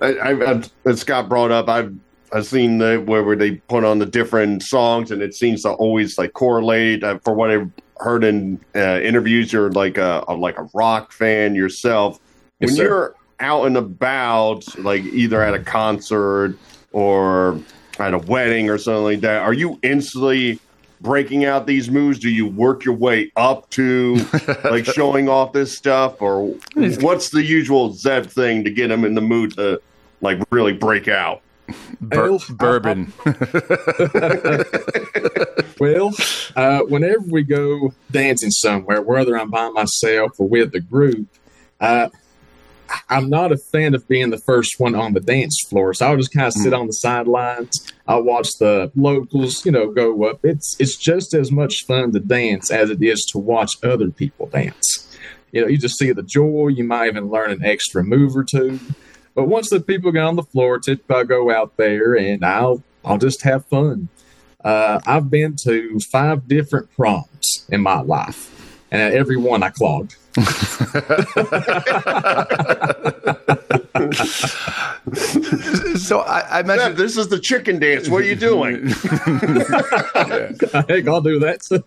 I, I, I, as Scott brought up, I've I've seen the where, where they put on the different songs, and it seems to always like correlate. Uh, for what I've heard in uh, interviews, you're like a, a like a rock fan yourself. Yes, when sir. you're out and about, like either at a concert or at a wedding or something like that, are you instantly breaking out these moves? Do you work your way up to like *laughs* showing off this stuff, or what's the usual Zeb thing to get him in the mood to like really break out? Bur- Well, bourbon *laughs* Well, uh, whenever we go dancing somewhere, whether I'm by myself or with the group, uh, I'm not a fan of being the first one on the dance floor. So I'll just kind of sit on the sidelines. I'll watch the locals, you know, go up. It's it's just as much fun to dance as it is to watch other people dance. You know, you just see the joy. You might even learn an extra move or two. But once the people get on the floor, typically I go out there and I'll I'll just have fun. Uh, I've been to five different proms in my life, and at every one I clogged. *laughs* so I, I Zeb, imagine this is the chicken dance. What are you doing? *laughs* Heck, I'll do that too.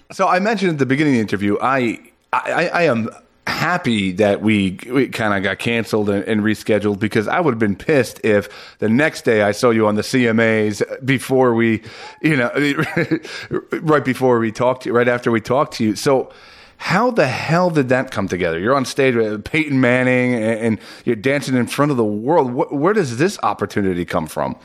*laughs* So I mentioned at the beginning of the interview, I I, I am happy that we we kind of got canceled and, and rescheduled because I would have been pissed if the next day I saw you on the CMAs before we, you know, *laughs* right before we talked to you, right after we talked to you. So. How the hell did that come together? You're on stage with Peyton Manning and, and you're dancing in front of the world. Wh- where does this opportunity come from?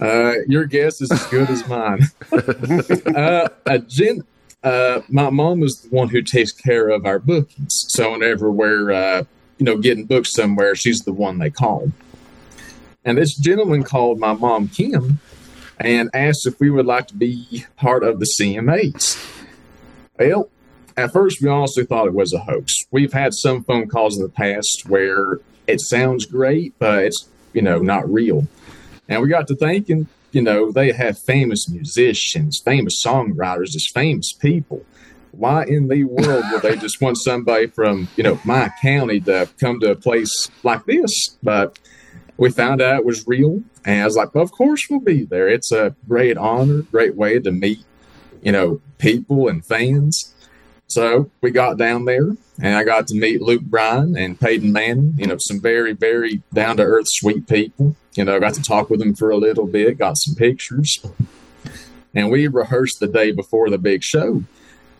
Uh, your guess is as good as mine. *laughs* uh, uh, Jen, uh, my mom is the one who takes care of our bookings. So whenever we're, uh, you know, getting booked somewhere, she's the one they call. And this gentleman called my mom Kim and asked if we would like to be part of the CMAs. Well, at first we honestly thought it was a hoax. We've had some phone calls in the past where it sounds great, but it's you know not real. And we got to thinking, you know, they have famous musicians, famous songwriters, just famous people. Why in the world would they just want somebody from, you know, my county to come to a place like this? But we found out it was real. And I was like, well, of course we'll be there. It's a great honor, great way to meet, you know, people and fans. So we got down there and I got to meet Luke Bryan and Peyton Manning, you know, some very, very down to earth, sweet people. You know, got to talk with them for a little bit, got some pictures. And we rehearsed the day before the big show.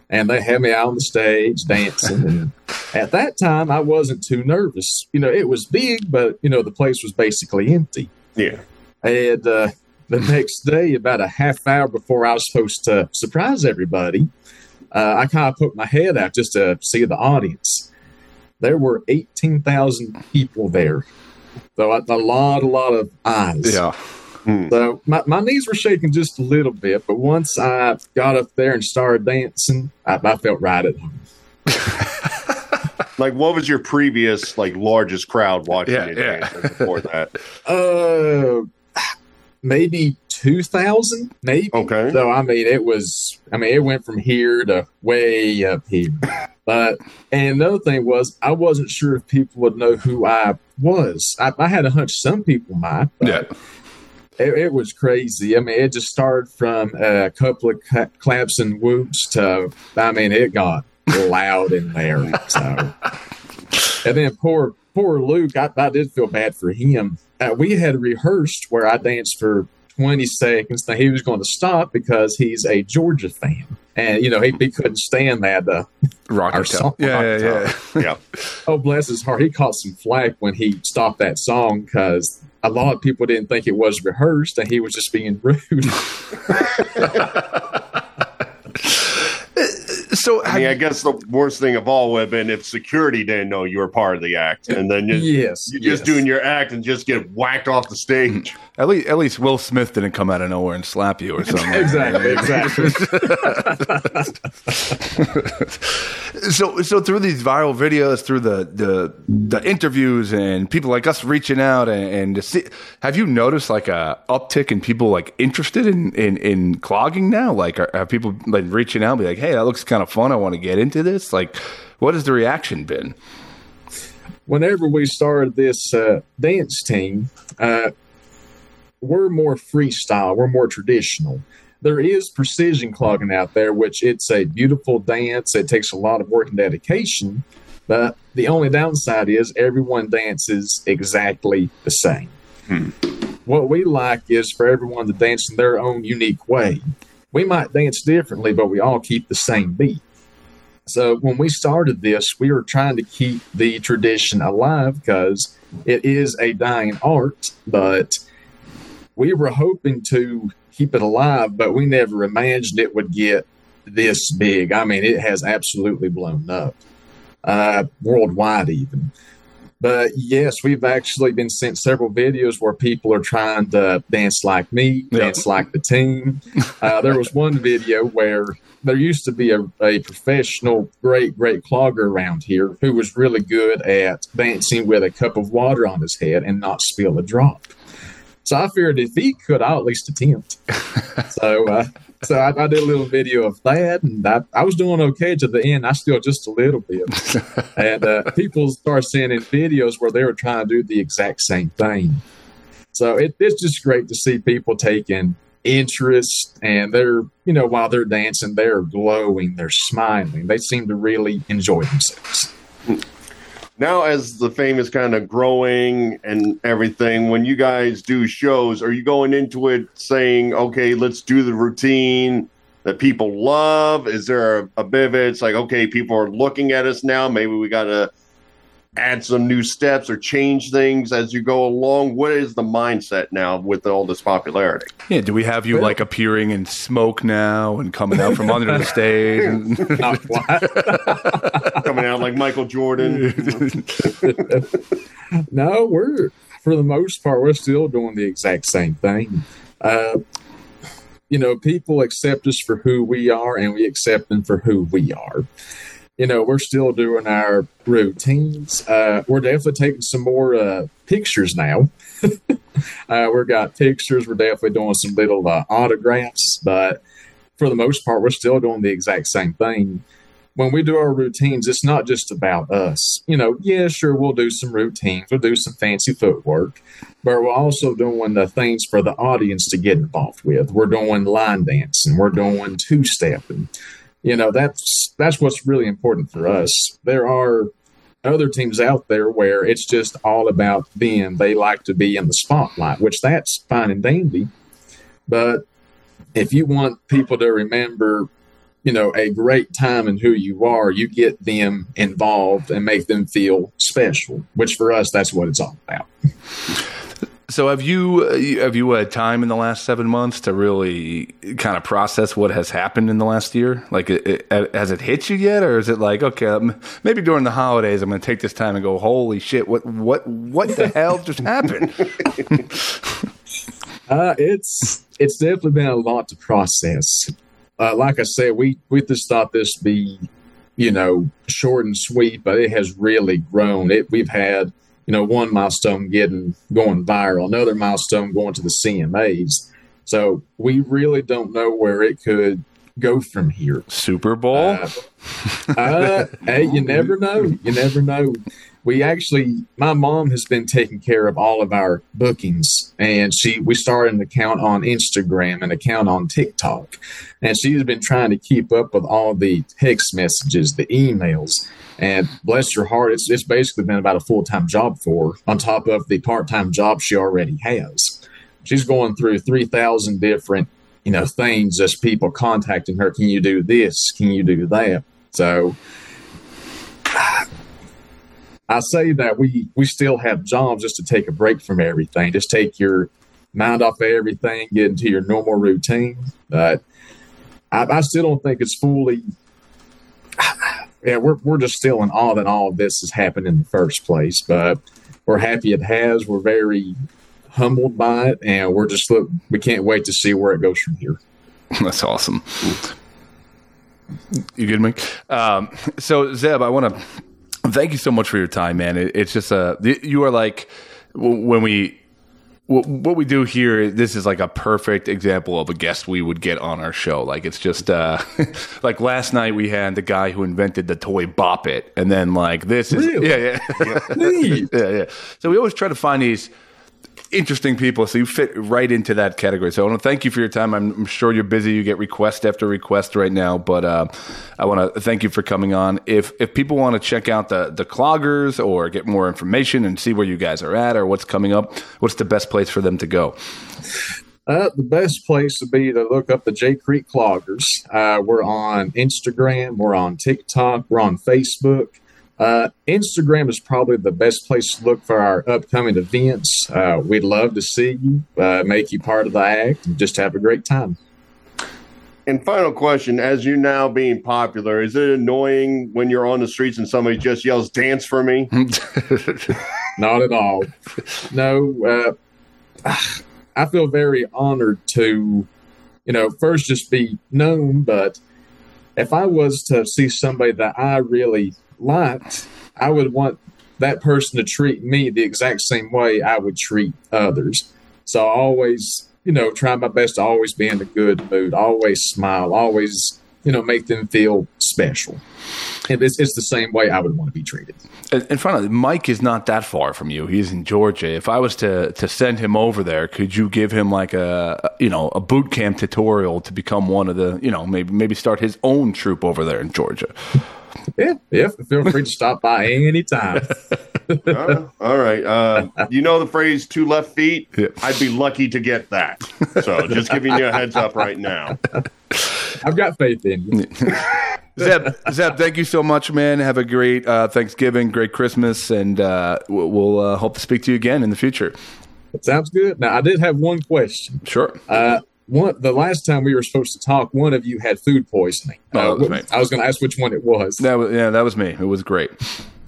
And they had me out on the stage dancing. And at that time, I wasn't too nervous. You know, it was big, but, you know, the place was basically empty. Yeah. And uh, the next day, about a half hour before I was supposed to surprise everybody, uh, I kind of put my head out just to see the audience. there were 18,000 people there. So a, a lot, a lot of eyes. Yeah. So my, my knees were shaking just a little bit, but once I got up there and started dancing, I, I felt right at home. *laughs* Like, what was your previous like largest crowd watching Yeah, you yeah. dance before that? Uh, maybe 2,000, maybe. Okay. So, I mean, it was, I mean, it went from here to way up here. But, and another thing was, I wasn't sure if people would know who I was. I, I had a hunch some people might. Yeah. It, it was crazy. I mean, it just started from a couple of cla- claps and whoops to, I mean, it got loud in there. So, and then poor, poor Luke, I, I did feel bad for him. Uh, we had rehearsed where I danced for 20 seconds. Now he was going to stop because he's a Georgia fan. And, you know, he, he couldn't stand that. Uh, Rock Our and song. Yeah, yeah, yeah. Yeah. *laughs* oh, bless his heart. He caught some flack when he stopped that song because a lot of people didn't think it was rehearsed and he was just being rude. *laughs* *laughs* So, I mean, I guess the worst thing of all would have been if security didn't know you were part of the act, and then you, yes. you're just yes. doing your act and just get whacked off the stage. *laughs* at least, at least Will Smith didn't come out of nowhere and slap you or something. *laughs* Exactly, exactly. *laughs* so so through these viral videos through the the, the interviews and people like us reaching out and, and to see, have you noticed like a uptick in people like interested in in, in clogging now like are, have people like reaching out and be like hey that looks kind of fun i want to get into this like what has the reaction been whenever we started this uh, dance team, uh, we're more freestyle, we're more traditional. There is precision clogging out there, which it's a beautiful dance. It takes a lot of work and dedication, but the only downside is everyone dances exactly the same. What we like is for everyone to dance in their own unique way. We might dance differently, but we all keep the same beat. So when we started this, we were trying to keep the tradition alive because it is a dying art, but we were hoping to keep it alive, but we never imagined it would get this big. I mean, it has absolutely blown up, uh, worldwide even. But yes, we've actually been sent several videos where people are trying to dance like me, Yeah. dance like the team. *laughs* Uh, there was one video where there used to be a, a professional great great clogger around here who was really good at dancing with a cup of water on his head and not spill a drop so i figured if he could i'll at least attempt *laughs* so uh, so I, I did a little video of that and I, I was doing okay to the end. I still just a little bit. *laughs* And uh, people started sending videos where they were trying to do the exact same thing. So it, it's just great to see people taking interest and they're you know while they're dancing they're glowing they're smiling. They seem to really enjoy themselves Now, as the fame is kind of growing and everything, when you guys do shows, are you going into it saying, okay, let's do the routine that people love? Is there a, a bit of it? It's like, okay, people are looking at us now. Maybe we got to add some new steps or change things as you go along. What is the mindset now with all this popularity? yeah do we have you like appearing in smoke now and coming out from under the *laughs* stage and- *laughs* Coming out like Michael Jordan. *laughs* no, we're for the most part we're still doing the exact same thing. Uh, you know, people accept us for who we are, and we accept them for who we are. You know, we're still doing our routines. Uh, we're definitely taking some more uh, pictures now. *laughs* uh, we've got pictures. We're definitely doing some little uh, autographs, but for the most part, we're still doing the exact same thing when we do our routines, it's not just about us. You know, yeah, sure, we'll do some routines, we'll do some fancy footwork, but we're also doing the things for the audience to get involved with. We're doing line dancing, we're doing two stepping. You know, that's that's what's really important for us. There are other teams out there where it's just all about them. They like to be in the spotlight, which that's fine and dandy. But if you want people to remember you know a great time and who you are you get them involved and make them feel special which for us that's what it's all about So have you uh, have you had time in the last seven months to really kind of process what has happened in the last year? Like, it, it, has it hit you yet, or is it like okay, um, maybe during the holidays I'm going to take this time and go, holy shit, what what what the *laughs* hell just happened? *laughs* Uh, it's it's definitely been a lot to process. Uh, like I said, we we just thought this be, you know, short and sweet, but it has really grown. It we've had, you know, one milestone getting going viral, another milestone going to the CMAs. So we really don't know where it could go from here. Super Bowl. Uh, uh, hey, you never know. You never know. We actually, my mom has been taking care of all of our bookings, and she we started an account on Instagram, an account on TikTok, and she's been trying to keep up with all the text messages, the emails, and bless her heart, it's it's basically been about a full time job for her on top of the part time job she already has. She's going through three thousand different you know things as people contacting her can you do this? Can you do that? So i say that we we still have jobs just to take a break from everything just take your mind off of everything get into your normal routine but i, I still don't think it's fully *sighs* yeah we're, we're just still in awe that all of this has happened in the first place but we're happy it has we're very humbled by it, and we're just look. We can't wait to see where it goes from here. *laughs* That's awesome. You good, Mike? Um, so Zeb, I want to thank you so much for your time, man. It, it's just a you are like when we what we do here this is like a perfect example of a guest we would get on our show like it's just uh *laughs* like last night we had the guy who invented the toy bop it and then like this is Really? yeah yeah *laughs* yeah yeah so we always try to find these interesting people. So you fit right into that category. So I want to thank you for your time. I'm, I'm sure you're busy. You get request after request right now, but uh, I want to thank you for coming on. If if people want to check out the the cloggers or get more information and see where you guys are at or what's coming up, what's the best place for them to go? Uh, the best place would be to look up the J Creek Cloggers. Uh, we're on Instagram, we're on TikTok, we're on Facebook. Uh, Instagram is probably the best place to look for our upcoming events. Uh, we'd love to see you, uh, make you part of the act, and just have a great time. And final question: As you now being popular, is it annoying when you're on the streets and somebody just yells "Dance for me"? *laughs* Not at all. No, uh, I feel very honored to, you know, first just be known, but if I was to see somebody that I really liked, I would want that person to treat me the exact same way I would treat others. So I always, you know, try my best to always be in a good mood, always smile, always, you know, make them feel special. It's, it's the same way I would want to be treated. And finally, Mike is not that far from you. He's in Georgia. If I was to to send him over there, could you give him like a you know a boot camp tutorial to become one of the you know maybe maybe start his own troop over there in Georgia? Yeah, yeah. Feel free to stop by anytime. *laughs* All right. Uh, you know the phrase two left feet? Yeah. I'd be lucky to get that. So just giving you a heads up right now. I've got faith in you. *laughs* Zeb, Zeb, thank you so much, man. Have a great uh, Thanksgiving, great Christmas, and uh, we'll, we'll uh, hope to speak to you again in the future. Sounds good. Now, I did have one question. Sure. Uh, one, the last time we were supposed to talk, one of you had food poisoning. Oh, Uh, was me. I was going to ask which one it was. That was yeah, that was me. It was great.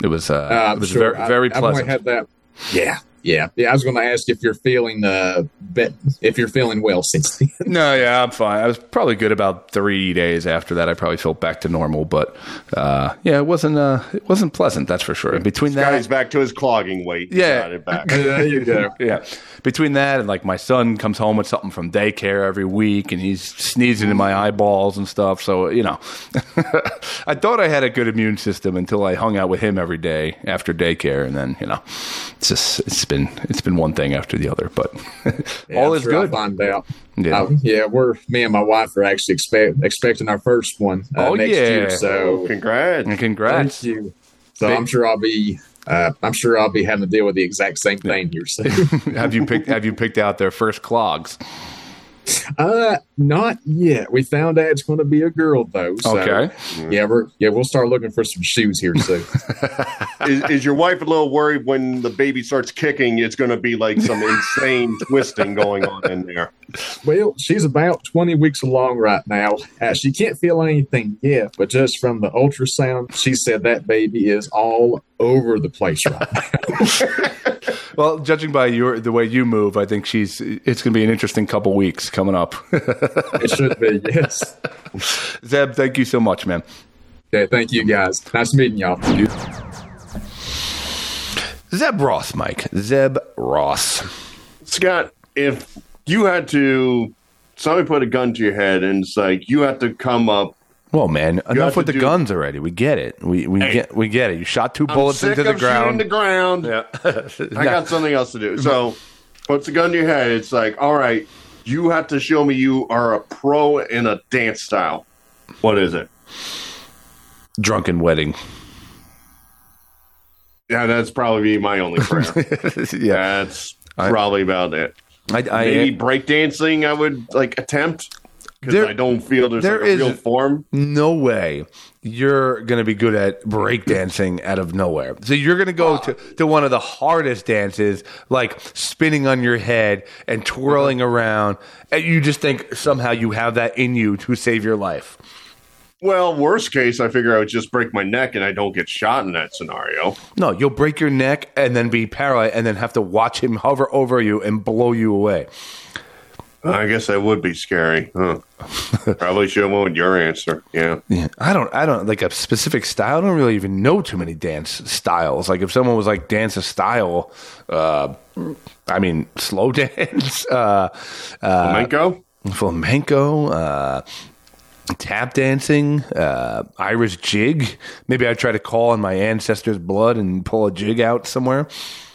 It was uh, Uh, it was sure. very very I, I've only had that. Yeah, yeah, yeah. I was going to ask if you're feeling uh, bet if you're feeling well since then. *laughs* No, yeah, I'm fine. I was probably good about three days after that. I probably felt back to normal, but uh, yeah, it wasn't uh, it wasn't pleasant. That's for sure. And between that, Guy's back to his clogging weight. He Yeah. got it back. *laughs* there you go. *laughs* yeah, between that and like my son comes home with something from daycare every week, and he's sneezing in my eyeballs and stuff. So you know, I thought I had a good immune system until I hung out with him every day after daycare, and then you know, it's just it's been it's been one thing after the other. But Yeah, all I'm is sure I'll good. find out. Yeah. Uh, yeah, we're me and my wife are actually expect, expecting our first one uh, Oh, next yeah. year. So Congrats. And congrats. Thank you. So I'm sure I'll be. Uh, I'm sure I'll be having to deal with the exact same thing here soon. *laughs* have you picked Have you picked out their first clogs? Uh, not yet. We found out it's going to be a girl though. So, Okay. Yeah, we're yeah we'll start looking for some shoes here soon. *laughs* is, is your wife a little worried when the baby starts kicking? It's going to be like some insane twisting going on in there. well, she's about twenty weeks along right now. Uh, she can't feel anything yet, but just from the ultrasound, she said that baby is all over the place right *laughs* now. *laughs* Well, judging by your the way you move, I think she's. It's going to be an interesting couple weeks coming up. it should be yes. *laughs* Zeb, thank you so much, man. Yeah, thank you guys. Nice meeting y'all. Zeb Ross, Mike. Zeb Ross. Scott, if you had to, somebody put a gun to your head and it's like you have to come up. Well, man, enough with the do- guns already. We get it. We we Hey. get we get it. You shot two bullets sick into the of shooting ground. the ground. yeah. *laughs* I got something else to do. So, puts a gun to your head. It's like, all right, you have to show me you are a pro in a dance style. What is it? Drunken wedding. Yeah, that's probably my only prayer. *laughs* yeah. That's I- probably about it. I, I, Maybe breakdancing I would like attempt because There- I don't feel there's there like a real form. no way you're going to be good at breakdancing out of nowhere. So you're going to go to, to one of the hardest dances, like spinning on your head and twirling uh-huh. around. And you just think somehow you have that in you to save your life. Well, worst case, I figure I would just break my neck and I don't get shot in that scenario. No, you'll break your neck and then be paralyzed and then have to watch him hover over you and blow you away. I guess that would be scary. Huh. *laughs* Probably should have went your answer. Yeah. Yeah, I don't, I don't like a specific style. I don't really even know too many dance styles. Like if someone was like dance a style, uh, I mean slow *laughs* dance, uh, uh, Flamenco? flamenco, uh, tap dancing, uh, Irish jig. Maybe I try to call on my ancestors' blood and pull a jig out somewhere.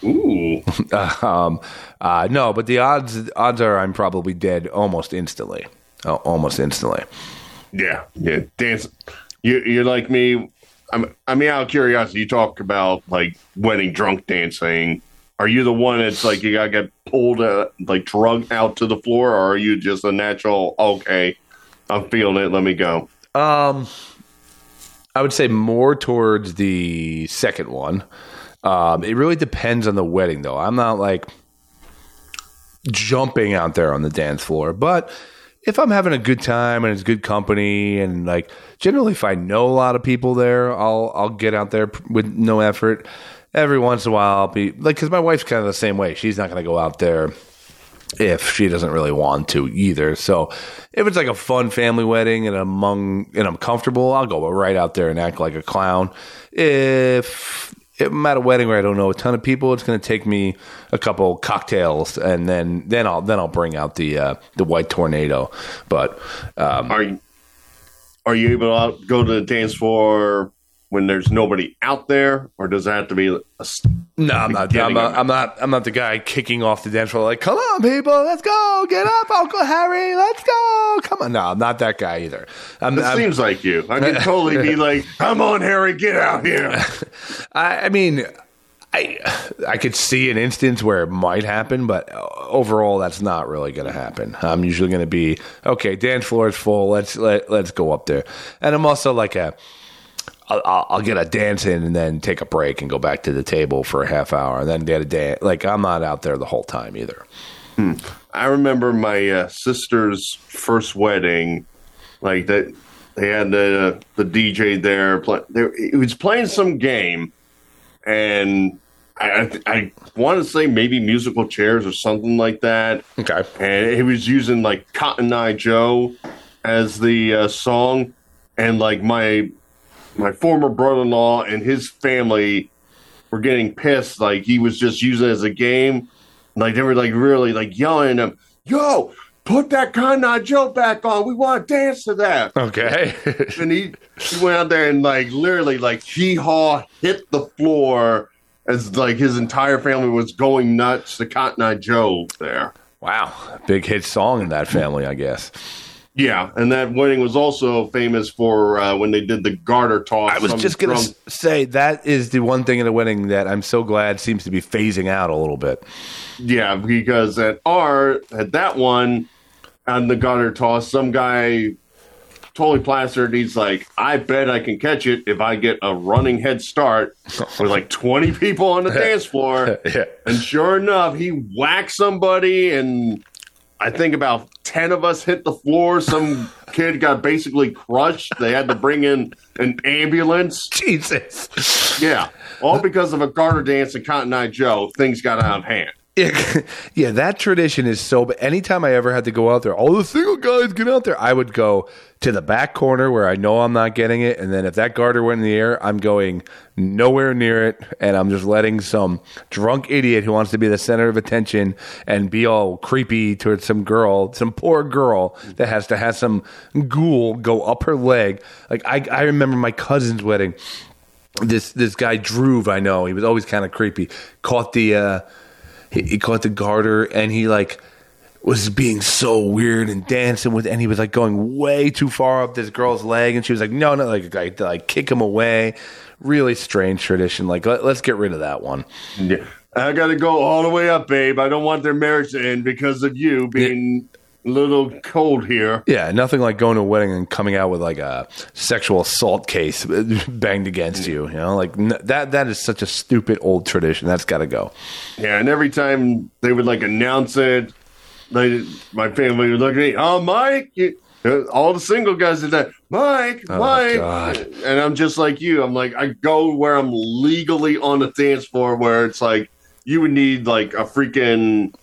Ooh. *laughs* um, uh, no, but the odds odds are I'm probably dead almost instantly. Uh, almost instantly. Yeah. Yeah. Dance. You, you're like me. I'm, I mean, out of curiosity, you talk about like wedding drunk dancing. Are you the one that's like you gotta get pulled, uh, like drug out to the floor, or are you just a natural? Okay, I'm feeling it. Let me go. Um, I would say more towards the second one. Um, it really depends on the wedding, though. I'm not like jumping out there on the dance floor, but if I'm having a good time and it's good company, and like generally, if I know a lot of people there, I'll I'll get out there with no effort. Every once in a while, I'll be like, because my wife's kind of the same way. She's not going to go out there if she doesn't really want to either. So if it's like a fun family wedding and among and I'm comfortable, I'll go right out there and act like a clown. If I'm at a wedding where I don't know a ton of people, it's going to take me a couple cocktails and then then I'll then I'll bring out the uh, the white tornado. But um, Are you are you able to go to the dance floor when there's nobody out there, or does it have to be a s- no, I'm not, I'm not. I'm not. I'm not the guy kicking off the dance floor like, "Come on, people, let's go, get up, Uncle Harry, let's go." Come on, no, I'm not that guy either. I'm, It I'm, seems like you. I can *laughs* totally be like, "Come on, Harry, get out here." *laughs* I, I mean, I I could see an instance where it might happen, but overall, that's not really going to happen. I'm usually going to be okay. Dance floor is full. Let's let let's go up there. And I'm also like a. I'll, I'll get a dance in and then take a break and go back to the table for a half hour and then get a dance. Like I'm not out there the whole time either. I remember my uh, sister's first wedding, like that. They had the the DJ there. Play, there he was playing some game, and I I, I want to say maybe musical chairs or something like that. Okay. and he was using like Cotton Eye Joe as the uh, song, and like my my former brother in law and his family were getting pissed. Like he was just using it as a game. Like they were like really like yelling at him, "Yo, put that Cotton Eye Joe back on. We want to dance to that." Okay. *laughs* and he he went out there and like literally like hee haw hit the floor as like his entire family was going nuts to Cotton Eye Joe there. wow. Big hit song in that family, I guess. Yeah, and that wedding was also famous for uh, when they did the garter toss. I was just going to say that is the one thing in a wedding that I'm so glad seems to be phasing out a little bit. yeah, because at our at that one, on the garter toss. Some guy totally plastered. He's like, I bet I can catch it if I get a running head start *laughs* with like 20 people on the *laughs* dance floor. Yeah. And sure enough, he whacked somebody, and I think about 10 of us hit the floor. Some kid got basically crushed. They had to bring in an ambulance. Jesus. Yeah. All because of a garter dance and Cotton Eye Joe. Things got out of hand. *laughs* Yeah, that tradition is so. But anytime I ever had to go out there, all the single guys get out there. I would go to the back corner where I know I'm not getting it, and then if that garter went in the air, I'm going nowhere near it, and I'm just letting some drunk idiot who wants to be the center of attention and be all creepy towards some girl, some poor girl that has to have some ghoul go up her leg. Like I, I remember my cousin's wedding this this guy Droove, I know he was always kind of creepy. Caught the uh, he, he caught the garter and he like was being so weird and dancing with, and he was like going way too far up this girl's leg, and she was like, no, no, like like, like kick him away. Really strange tradition. Like let, let's get rid of that one. Yeah. I got to go all the way up, babe. I don't want their marriage to end because of you being little cold here. Yeah, nothing like going to a wedding and coming out with like a sexual assault case *laughs* banged against you. You know, like n- that. That is such a stupid old tradition. That's got to go. Yeah, and every time they would like announce it, they, my family would look at me, oh, Mike, you, uh, all the single guys did that. Mike, Oh, Mike. God. And I'm just like you. I'm like, I go where I'm legally on the dance floor where it's like, you would need like a freaking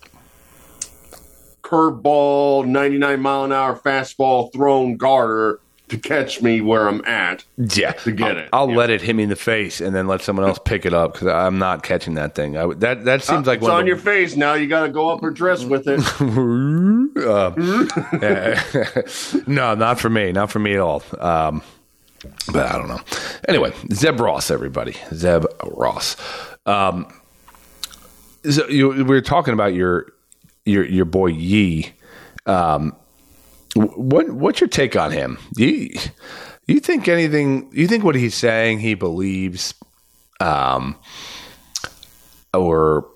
curveball, 99 mile an hour fastball thrown garter to catch me where I'm at. Yeah, To get I'll, it, I'll yeah. let it hit me in the face and then let someone else pick it up because I'm not catching that thing. I, that that seems like it's on your face. Now you got to go up or dress with it. *laughs* Uh, *laughs* no, not for me. Not for me at all. Um, but I don't know. Anyway, Zeb Ross, everybody. Zeb Ross. Um, so you, we were talking about your your your boy Yee. Um, what what's your take on him? You, you think anything? You think what he's saying he believes? Um, or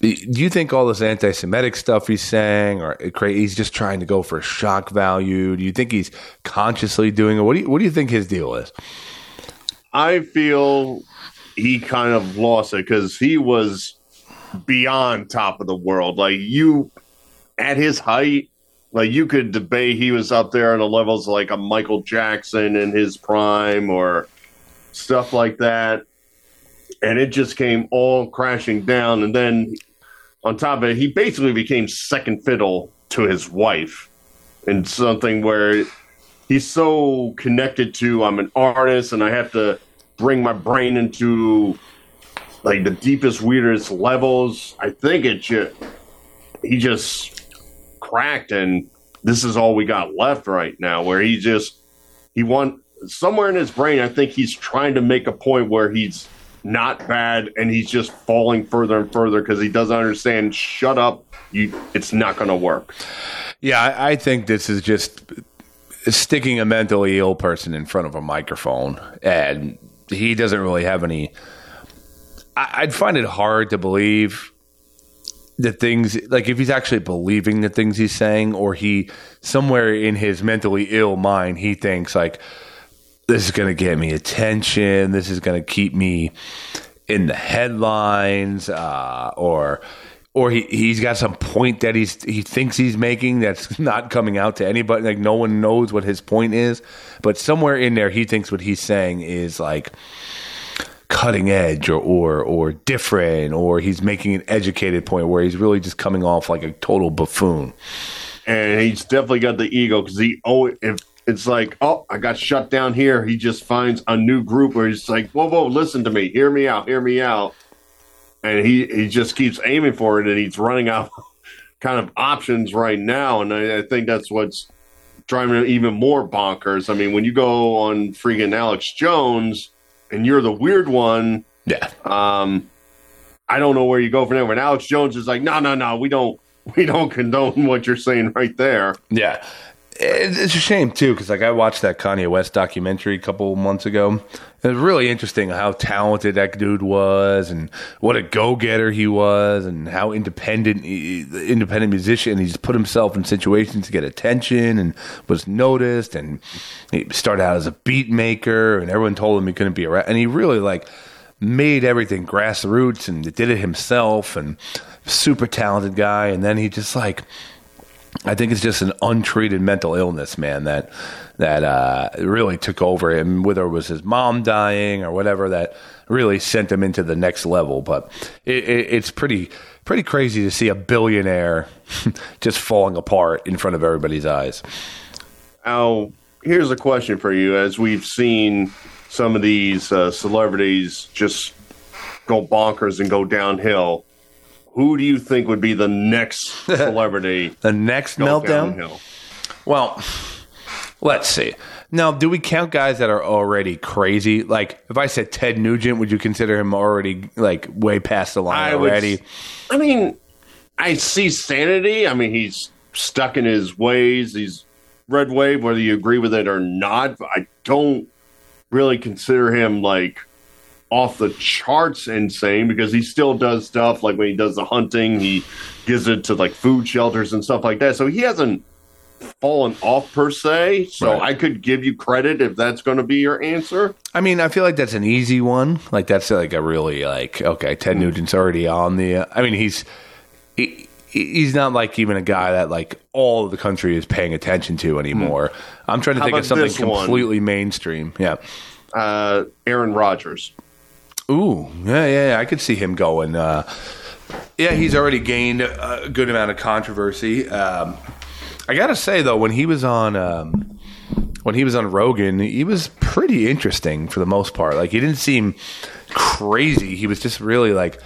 do you think all this anti-Semitic stuff he's saying, or he's just trying to go for shock value? Do you think he's consciously doing it? What do you What do you think his deal is? I feel he kind of lost it because he was beyond top of the world. Like you, at his height, like you could debate he was up there on the levels like a Michael Jackson in his prime or stuff like that. And it just came all crashing down. And then on top of it, he basically became second fiddle to his wife in something where he's so connected to I'm an artist and I have to bring my brain into like the deepest, weirdest levels. I think it just he just cracked and this is all we got left right now where he just he want somewhere in his brain I think he's trying to make a point where he's not bad and he's just falling further and further because he doesn't understand shut up you it's not going to work Yeah, I, I think this is just sticking a mentally ill person in front of a microphone, and he doesn't really have any. I, I'd find it hard to believe the things like if he's actually believing the things he's saying, or he somewhere in his mentally ill mind he thinks like this is going to get me attention, this is going to keep me in the headlines, uh, or or he he's got some point that he's he thinks he's making that's *laughs* not coming out to anybody. Like no one knows what his point is, but somewhere in there he thinks what he's saying is like cutting edge or or or different, or he's making an educated point where he's really just coming off like a total buffoon. and he's definitely got the ego because he oh if it's like oh I got shut down here. He just finds a new group where he's like whoa whoa listen to me. Hear me out. Hear me out. And he he just keeps aiming for it and he's running out *laughs* kind of options right now. And I, I think that's what's driving him even more bonkers. I mean when you go on freaking Alex Jones and you're the weird one Yeah, um, I don't know where you go from there. When Alex Jones is like, no, no, no, we don't, we don't condone what you're saying right there. Yeah. It's a shame too, because like I watched that Kanye West documentary a couple months ago. It was really interesting how talented that dude was, and what a go getter he was, and how independent, independent musician. He's put himself in situations to get attention, and was noticed. And he started out as a beat maker, and everyone told him he couldn't be a. And he really like made everything grassroots, and did it himself, and super talented guy. And then he just like I think it's just an untreated mental illness, man. That that uh, really took over him. Whether it was his mom dying or whatever, that really sent him into the next level. But it, it, it's pretty pretty crazy to see a billionaire *laughs* just falling apart in front of everybody's eyes. Now, here's a question for you. As we've seen some of these uh, celebrities just go bonkers and go downhill, who do you think would be the next *laughs* celebrity The next meltdown. downhill? Well, let's see. Now, do we count guys that are already crazy? Like, if I said Ted Nugent, would you consider him already like way past the line I would already? I mean, I see sanity. I mean, he's stuck in his ways. He's red wave, whether you agree with it or not. But I don't really consider him like off the charts insane because he still does stuff like when he does the hunting, he gives it to like food shelters and stuff like that. So he hasn't fallen off per se. So Right. I could give you credit if that's going to be your answer. I mean, I feel like that's an easy one. Like that's like a really like okay, Ted Nugent's already on the. Uh, I mean, he's he, he's not like even a guy that like all of the country is paying attention to anymore. I'm trying to How think of something this one? completely mainstream. Yeah. Uh, Aaron Rodgers. Ooh, yeah, yeah, yeah. I could see him going. Uh, yeah, he's already gained a good amount of controversy. Um, I gotta say though, when he was on um, when he was on Rogan, he was pretty interesting for the most part. Like he didn't seem crazy. He was just really like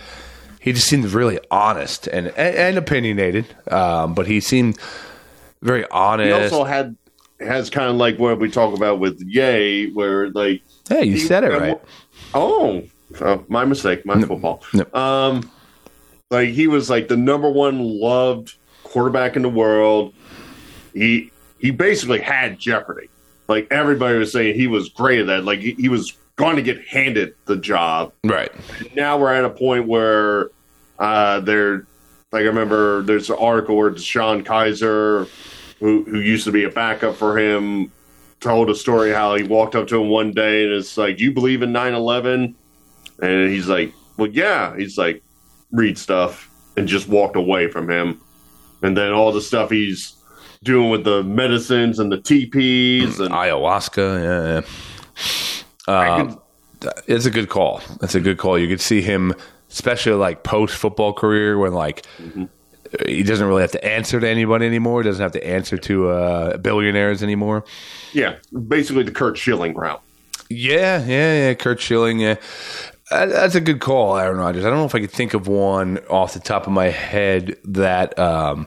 he just seemed really honest and and, and opinionated. Um, but he seemed very honest. He also had has kind of like what we talk about with Yay, where like hey, you he- said it right. Oh, oh, my mistake. My football. no. Um, like he was like the number one loved quarterback in the world. He he basically had Jeopardy. Like everybody was saying, he was great at that. Like he, he was going to get handed the job. Right. Now we're at a point where uh, they're like I remember there's an article where DeShone Kizer, who who used to be a backup for him, told a story how he walked up to him one day and it's like, "You believe in 9/11?" And he's like, "Well, yeah." He's like, "Read stuff," and just walked away from him. And then all the stuff he's doing with the medicines and the TPs and ayahuasca. Yeah, yeah. Uh, it's a good call. It's a good call. You could see him, especially like post football career, when like he doesn't really have to answer to anybody anymore. He doesn't have to answer to uh, billionaires anymore. yeah, basically the Curt Schilling route. Yeah, yeah, yeah. Curt Schilling. Yeah, Uh, that's a good call, Aaron Rodgers. I don't know if I could think of one off the top of my head that. Um,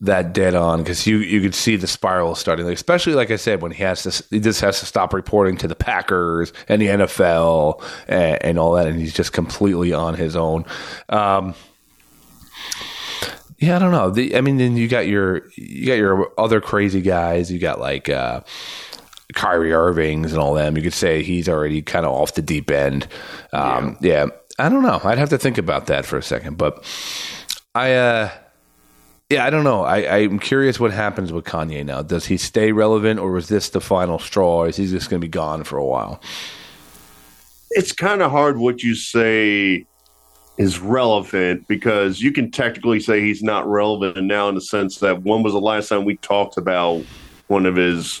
that dead on because you you could see the spiral starting, especially like I said when he has to he just has to stop reporting to the Packers and the NFL and, and all that, and he's just completely on his own. Um, yeah, I don't know. The, I mean, then you got your you got your other crazy guys. You got like uh, Kyrie Irving's and all them. You could say he's already kind of off the deep end. Um, yeah. I don't know. I'd have to think about that for a second, but I. uh yeah, I don't know. I, I'm curious what happens with Kanye now. Does he stay relevant, or was this the final straw? Is he just going to be gone for a while? it's kind of hard what you say is relevant because you can technically say he's not relevant now in the sense that when was the last time we talked about one of his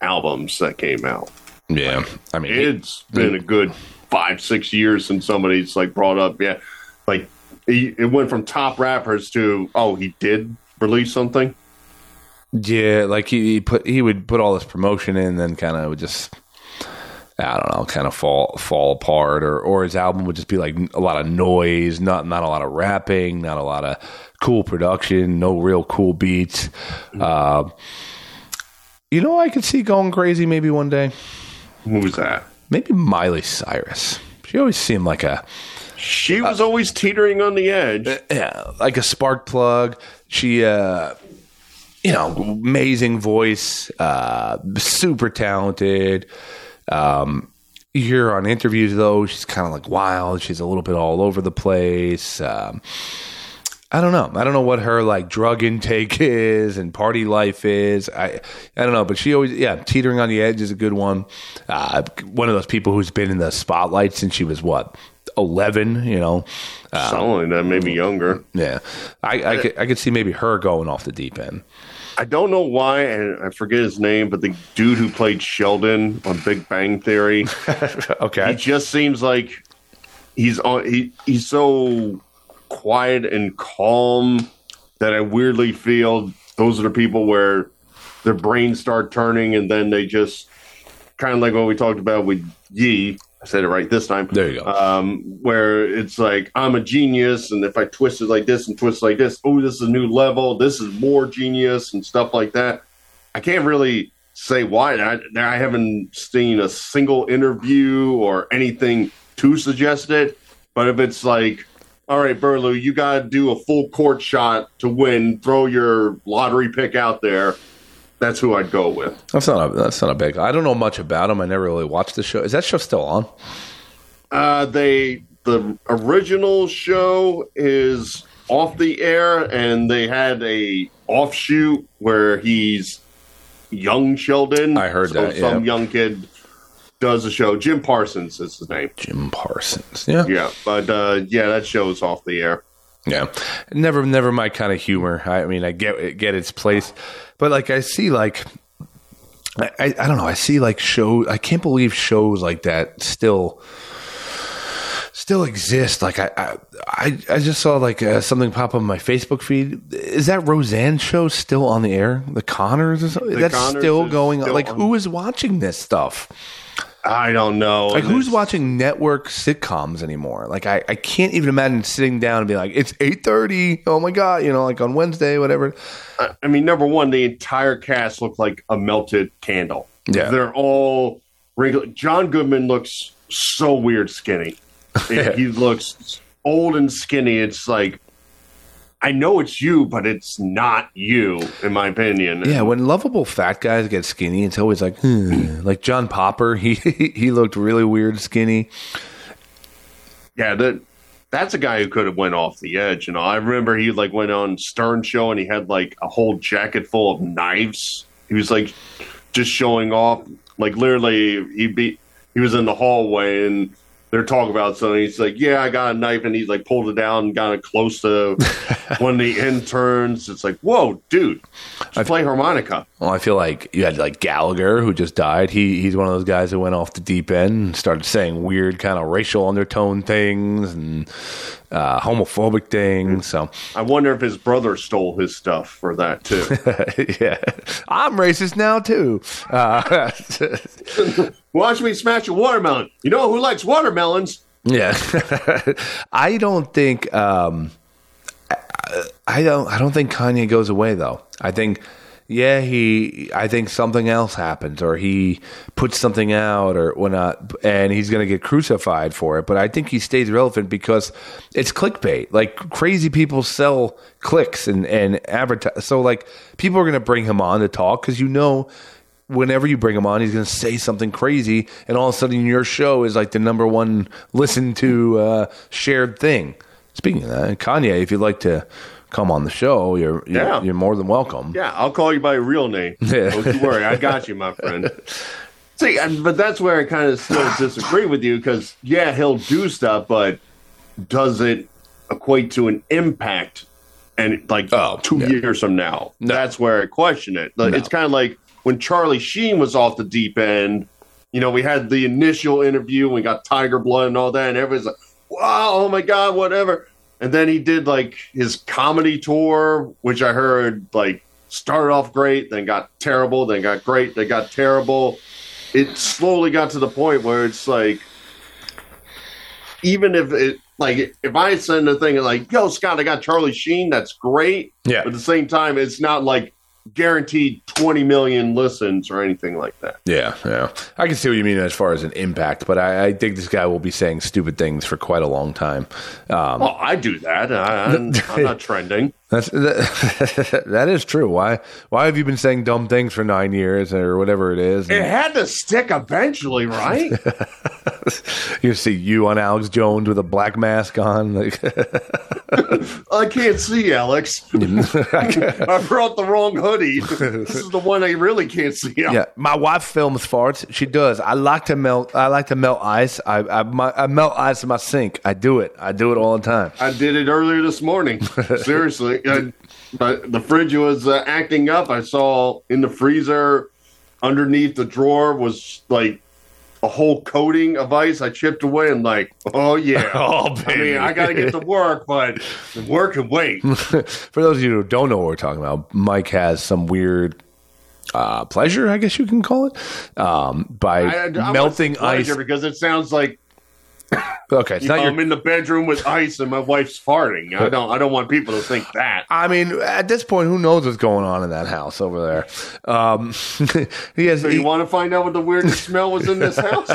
albums that came out? Yeah, I mean, he- It's been a good five, six years since somebody's like brought up, yeah, like he, it went from top rappers to oh, he did release something. yeah, like he, he put he would put all this promotion in, then kind of would just. I don't know, kind of fall fall apart, or or his album would just be like a lot of noise, not not a lot of rapping, not a lot of cool production, no real cool beats. Uh, you know, I could see going crazy maybe one day. Who was that? Maybe Miley Cyrus. She always seemed like a She was always teetering on the edge. yeah, like a spark plug. She uh you know, amazing voice, uh, super talented. Um, you hear on interviews though, she's kind of like wild. She's a little bit all over the place. Um, I don't know. I don't know what her like drug intake *laughs* is and party life is. I I don't know, but she always yeah, teetering on the edge is a good one. Uh, one of those people who's been in the spotlight since she was what eleven. You know, uh, Something like that, maybe younger. yeah. I I could, I could see maybe her going off the deep end. I don't know why, and I forget his name, but the dude who played Sheldon on Big Bang Theory, *laughs* okay. he just seems like he's on. He he's so quiet and calm that I weirdly feel those are the people where their brains start turning, and then they just kind of like what we talked about with Yi. I said it right this time. There you go. Um, where it's like I'm a genius, and if I twist it like this and twist like this, oh, this is a new level. This is more genius and stuff like that. I can't really say why. I, I haven't seen a single interview or anything to suggest it. But if it's like, all right, Burlew, you got to do a full court shot to win, throw your lottery pick out there. That's who I'd go with. That's not a that's not a big. I don't know much about him. I never really watched the show. Is that show still on? Uh, they the original show is off the air, and they had a offshoot where he's young Sheldon. I heard So that, Some yeah. young kid does the show. Jim Parsons is his name. Jim Parsons. Yeah. Yeah, but uh, yeah, that show is off the air. Yeah, never, never my kind of humor. I mean, I get get its place, but like I see, like I, I, don't know. I see like shows. I can't believe shows like that still still exist. Like I, I, I, I just saw like uh, something pop up on my Facebook feed. Is that Roseanne show still on the air? The Conners or something? The That's Conners still going on. still Like on. who is watching this stuff? I don't know. Like who's watching network sitcoms anymore? Like I, I can't even imagine sitting down and be like, it's eight thirty. Oh my god, you know, like on Wednesday, whatever. I- I mean, number one, the entire cast looked like a melted candle. Yeah. they're all wrinkled. John Goodman looks so weird skinny. *laughs* he looks old and skinny. It's like I know it's you, but it's not you, in my opinion. Yeah, when lovable fat guys get skinny, it's always like, hmm. like John Popper. *laughs* He he looked really weird skinny. yeah, that that's a guy who could have went off the edge. You know, I remember he like went on Stern Show and he had like a whole jacket full of knives. He was like just showing off. Like literally, he be he was in the hallway and they're talking about something. He's like, "Yeah, I got a knife," and he's like pulled it down and got it close to *laughs* one of the interns. It's like, "Whoa, dude, I play harmonica." Well, I feel like you had like Gallagher who just died. He he's one of those guys who went off the deep end and started saying weird kind of racial undertone things and uh, homophobic thing. So I wonder if his brother stole his stuff for that too. *laughs* yeah, I'm racist now too. Uh, *laughs* Watch me smash a watermelon. You know who likes watermelons? Yeah, *laughs* I don't think. Um, I, I don't. I don't think Kanye goes away though. I think. Yeah, he. I think something else happens, or he puts something out, or whatnot, and he's going to get crucified for it. But I think he stays relevant because it's clickbait. Like crazy people sell clicks and and advertise. So like people are going to bring him on to talk because you know whenever you bring him on, he's going to say something crazy, and all of a sudden your show is like the number one listened to uh, shared thing. Speaking of that, Kanye, if you'd like to come on the show, you're you're, Yeah. you're more than welcome. Yeah, I'll call you by your real name. *laughs* Don't you worry, I got you, my friend. See, and, but that's where I kind of still *sighs* disagree with you because yeah, he'll do stuff, but does it equate to an impact? And like Oh, two yeah. years from now, No. that's where I question it. Like, No. It's kind of like when Charlie Sheen was off the deep end. You know, we had the initial interview, we got Tiger Blood and all that, and everyone's like, "Wow, oh my god, whatever." And then he did like his comedy tour, which I heard like started off great, then got terrible, then got great, then got terrible. It slowly got to the point where it's like, even if it like if I send a thing like, "Yo, Scott, I got Charlie Sheen," that's great. Yeah. But at the same time, it's not like guaranteed 20 million listens or anything like that. Yeah, yeah. I can see what you mean as far as an impact, but I, I think this guy will be saying stupid things for quite a long time. Um, Well, I do that. I, I'm, I'm *laughs* not trending. That's *laughs* that, that is true. Why why have you been saying dumb things for nine years or whatever it is? It had to stick eventually, right? *laughs* you see you on Alex Jones with a black mask on. Like, *laughs* I can't see, Alex. *laughs* I brought the wrong hoodie. This is the one I really can't see. yeah, my wife films farts. She does. I like to melt. I like to melt ice. I I, my, I melt ice in my sink. I do it. I do it all the time. I did it earlier this morning. *laughs* Seriously. I, but the fridge was uh, acting up. I saw in the freezer underneath the drawer was like a whole coating of ice. I chipped away and like, oh yeah. *laughs* Oh, I mean, I got to get to work, but work can wait. *laughs* For those of you who don't know what we're talking about, Mike has some weird uh, pleasure, I guess you can call it, um, by I, I melting ice. because it sounds like Okay, it's you not know, your I'm in the bedroom with ice and my wife's farting. I don't. I don't want people to think that. I mean, at this point, who knows what's going on in that house over there? Um, *laughs* he has So he, you want to find out what the weirdest smell was in this house?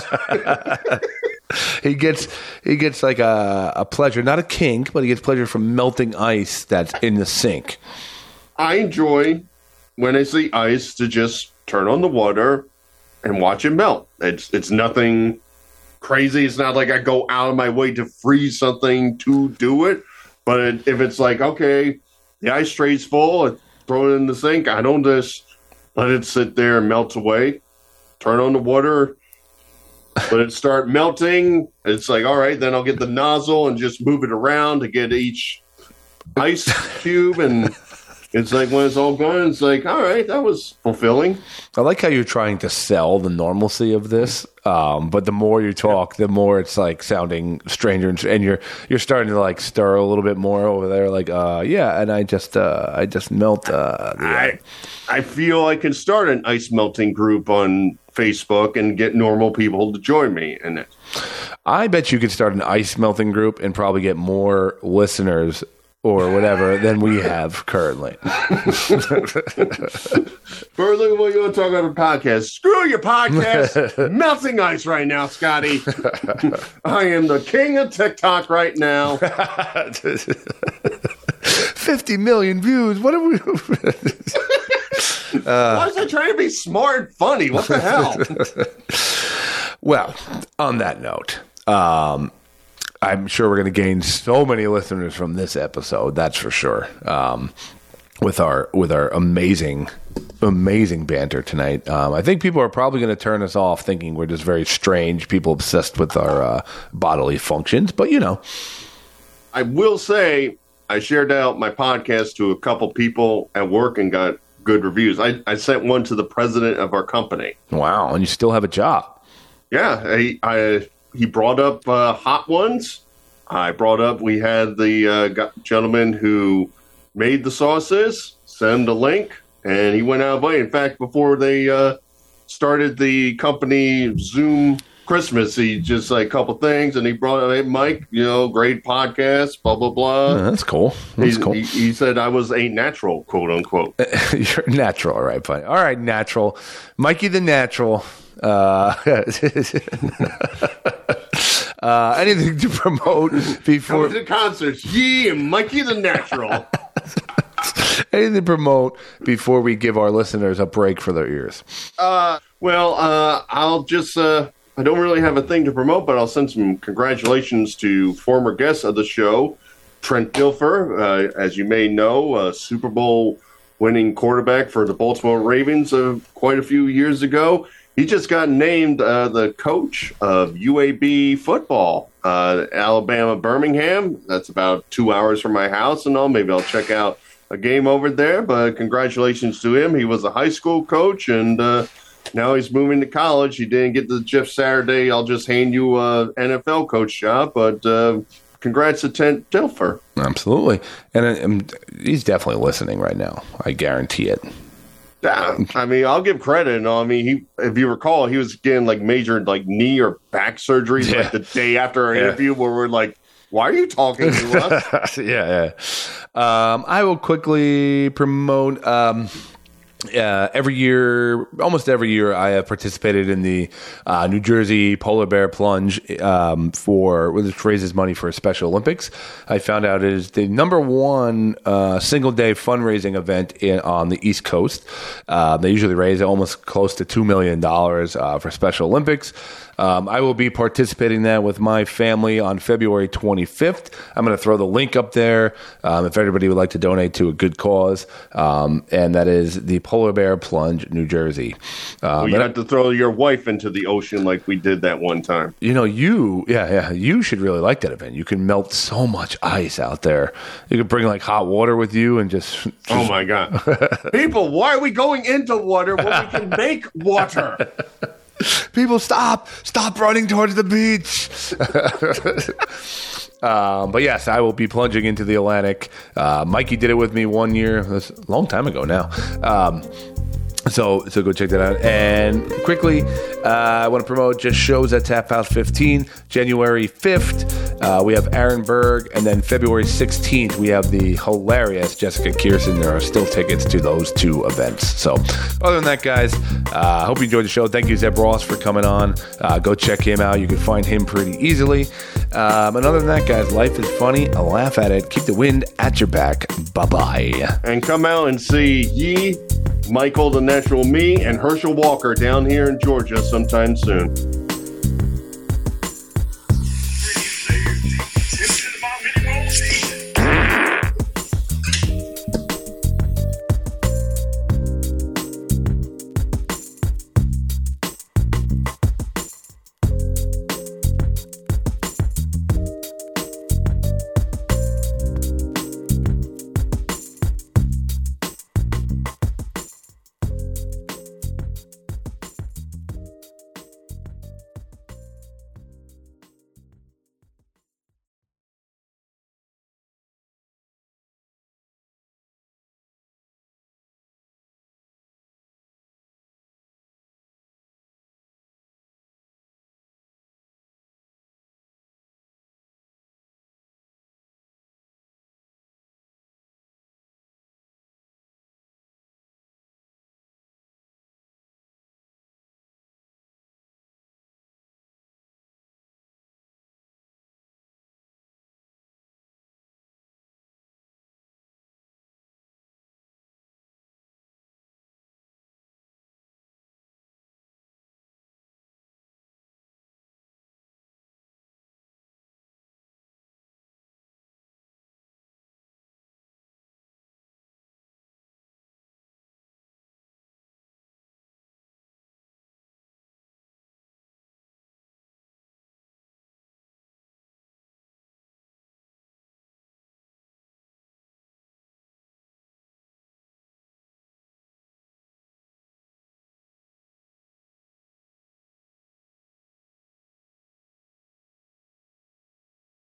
*laughs* he gets he gets like a, a pleasure, not a kink, but he gets pleasure from melting ice that's in the sink. I enjoy when I see ice to just turn on the water and watch it melt. It's it's nothing crazy. It's not like I go out of my way to freeze something to do it. But it, if it's like okay, the ice tray's full, I throw it in the sink. I don't just let it sit there and melt away. Turn on the water. Let it start melting. It's like, all right, then I'll get the nozzle and just move it around to get each ice cube and it's like when it's all gone, it's like, all right, that was fulfilling. I like how you're trying to sell the normalcy of this, um, but the more you talk, the more it's like sounding stranger, and, and you're you're starting to like stir a little bit more over there. Like, uh, yeah, and I just uh, I just melt. Uh, I I feel I can start an ice melting group on Facebook and get normal people to join me in it. I bet you could start an ice melting group and probably get more listeners or whatever than we have currently. *laughs* Further, what you want to talk about a podcast? Screw your podcast. *laughs* Melting ice right now, Scotty. *laughs* I am the king of TikTok right now. 50 million views. What are we? Why is I trying to be smart and funny? What the hell? Well, on that note, um, I'm sure we're going to gain so many listeners from this episode. That's for sure. Um, with our with our amazing amazing banter tonight, um, I think people are probably going to turn us off, thinking we're just very strange people obsessed with our uh, bodily functions. But you know, I will say I shared out my podcast to a couple people at work and got good reviews. I, I sent one to the president of our company. wow, and you still have a job. Yeah, he, I, he brought up uh, hot ones. I brought up we had the uh, gentleman who made the sauces. Send a link, and he went out of way. In fact, before they uh, started the company Zoom Christmas, he just like a couple things, and he brought up, hey, Mike, you know, great podcast, blah blah blah. Uh, that's cool. That's He- cool. He, he said I was a natural, quote unquote. *laughs* You're natural, all right, buddy. All right, natural. Mikey the natural. Uh, *laughs* uh, anything to promote before to concerts, Yee and Mikey the Natural. *laughs* anything to promote before we give our listeners a break for their ears. Uh, well, uh, I'll just, uh, I don't really have a thing to promote, but I'll send some congratulations to former guests of the show, Trent Dilfer. Uh, as you may know, a Super Bowl winning quarterback for the Baltimore Ravens uh, quite a few years ago. He just got named uh, the coach of UAB football, uh, Alabama Birmingham. That's about two hours from my house and all. Maybe I'll check out a game over there. But congratulations to him. He was a high school coach and uh, now he's moving to college. He didn't get the Jeff Saturday. I'll just hand you a NFL coach job. But uh, congrats to Trent Dilfer. Absolutely, and, uh, um, he's definitely listening right now. I guarantee it. I mean, I'll give credit. No, I mean, he, if you recall, he was getting like major like knee or back surgeries Yeah. like the day after our Yeah. interview, where we're like, "Why are you talking to us?" *laughs* yeah, yeah. Um, I will quickly promote. Um, uh, every year, almost every year, I have participated in the uh, New Jersey Polar Bear Plunge um, for which raises money for Special Olympics. I found out it is the number one uh, single day fundraising event in, on the East Coast. Uh, they usually raise almost close to two million dollars uh, for Special Olympics. Um, I will be participating in that with my family on February 25th. I'm going to throw the link up there um, if everybody would like to donate to a good cause, um, and that is the Polar Bear Plunge, New Jersey. Well, Um, you and- have to throw your wife into the ocean like we did that one time. you know, you, yeah, yeah, you should really like that event. You can melt so much ice out there. You could bring like hot water with you and just. *laughs* Oh my god, *laughs* people! Why are we going into water when we can make water? *laughs* People, stop! Stop running towards the beach. *laughs* um, but yes, I will be plunging into the Atlantic. Uh, Mikey did it with me one year. A long time ago now. Um, so, so go check that out. And quickly, uh, I want to promote just shows at Tap House 15, January 5th. Uh, we have Aaron Berg, and then February 16th, we have the hilarious Jessica Kirson. There are still tickets to those two events. So, other than that, guys, I uh, hope you enjoyed the show. Thank you, Zeb Ross, for coming on. Uh, go check him out. You can find him pretty easily. Um, and other than that, guys, life is funny. A laugh at it. Keep the wind at your back. Bye bye. and come out and see Ye Michael the Natural Me, and Herschel Walker down here in Georgia sometime soon.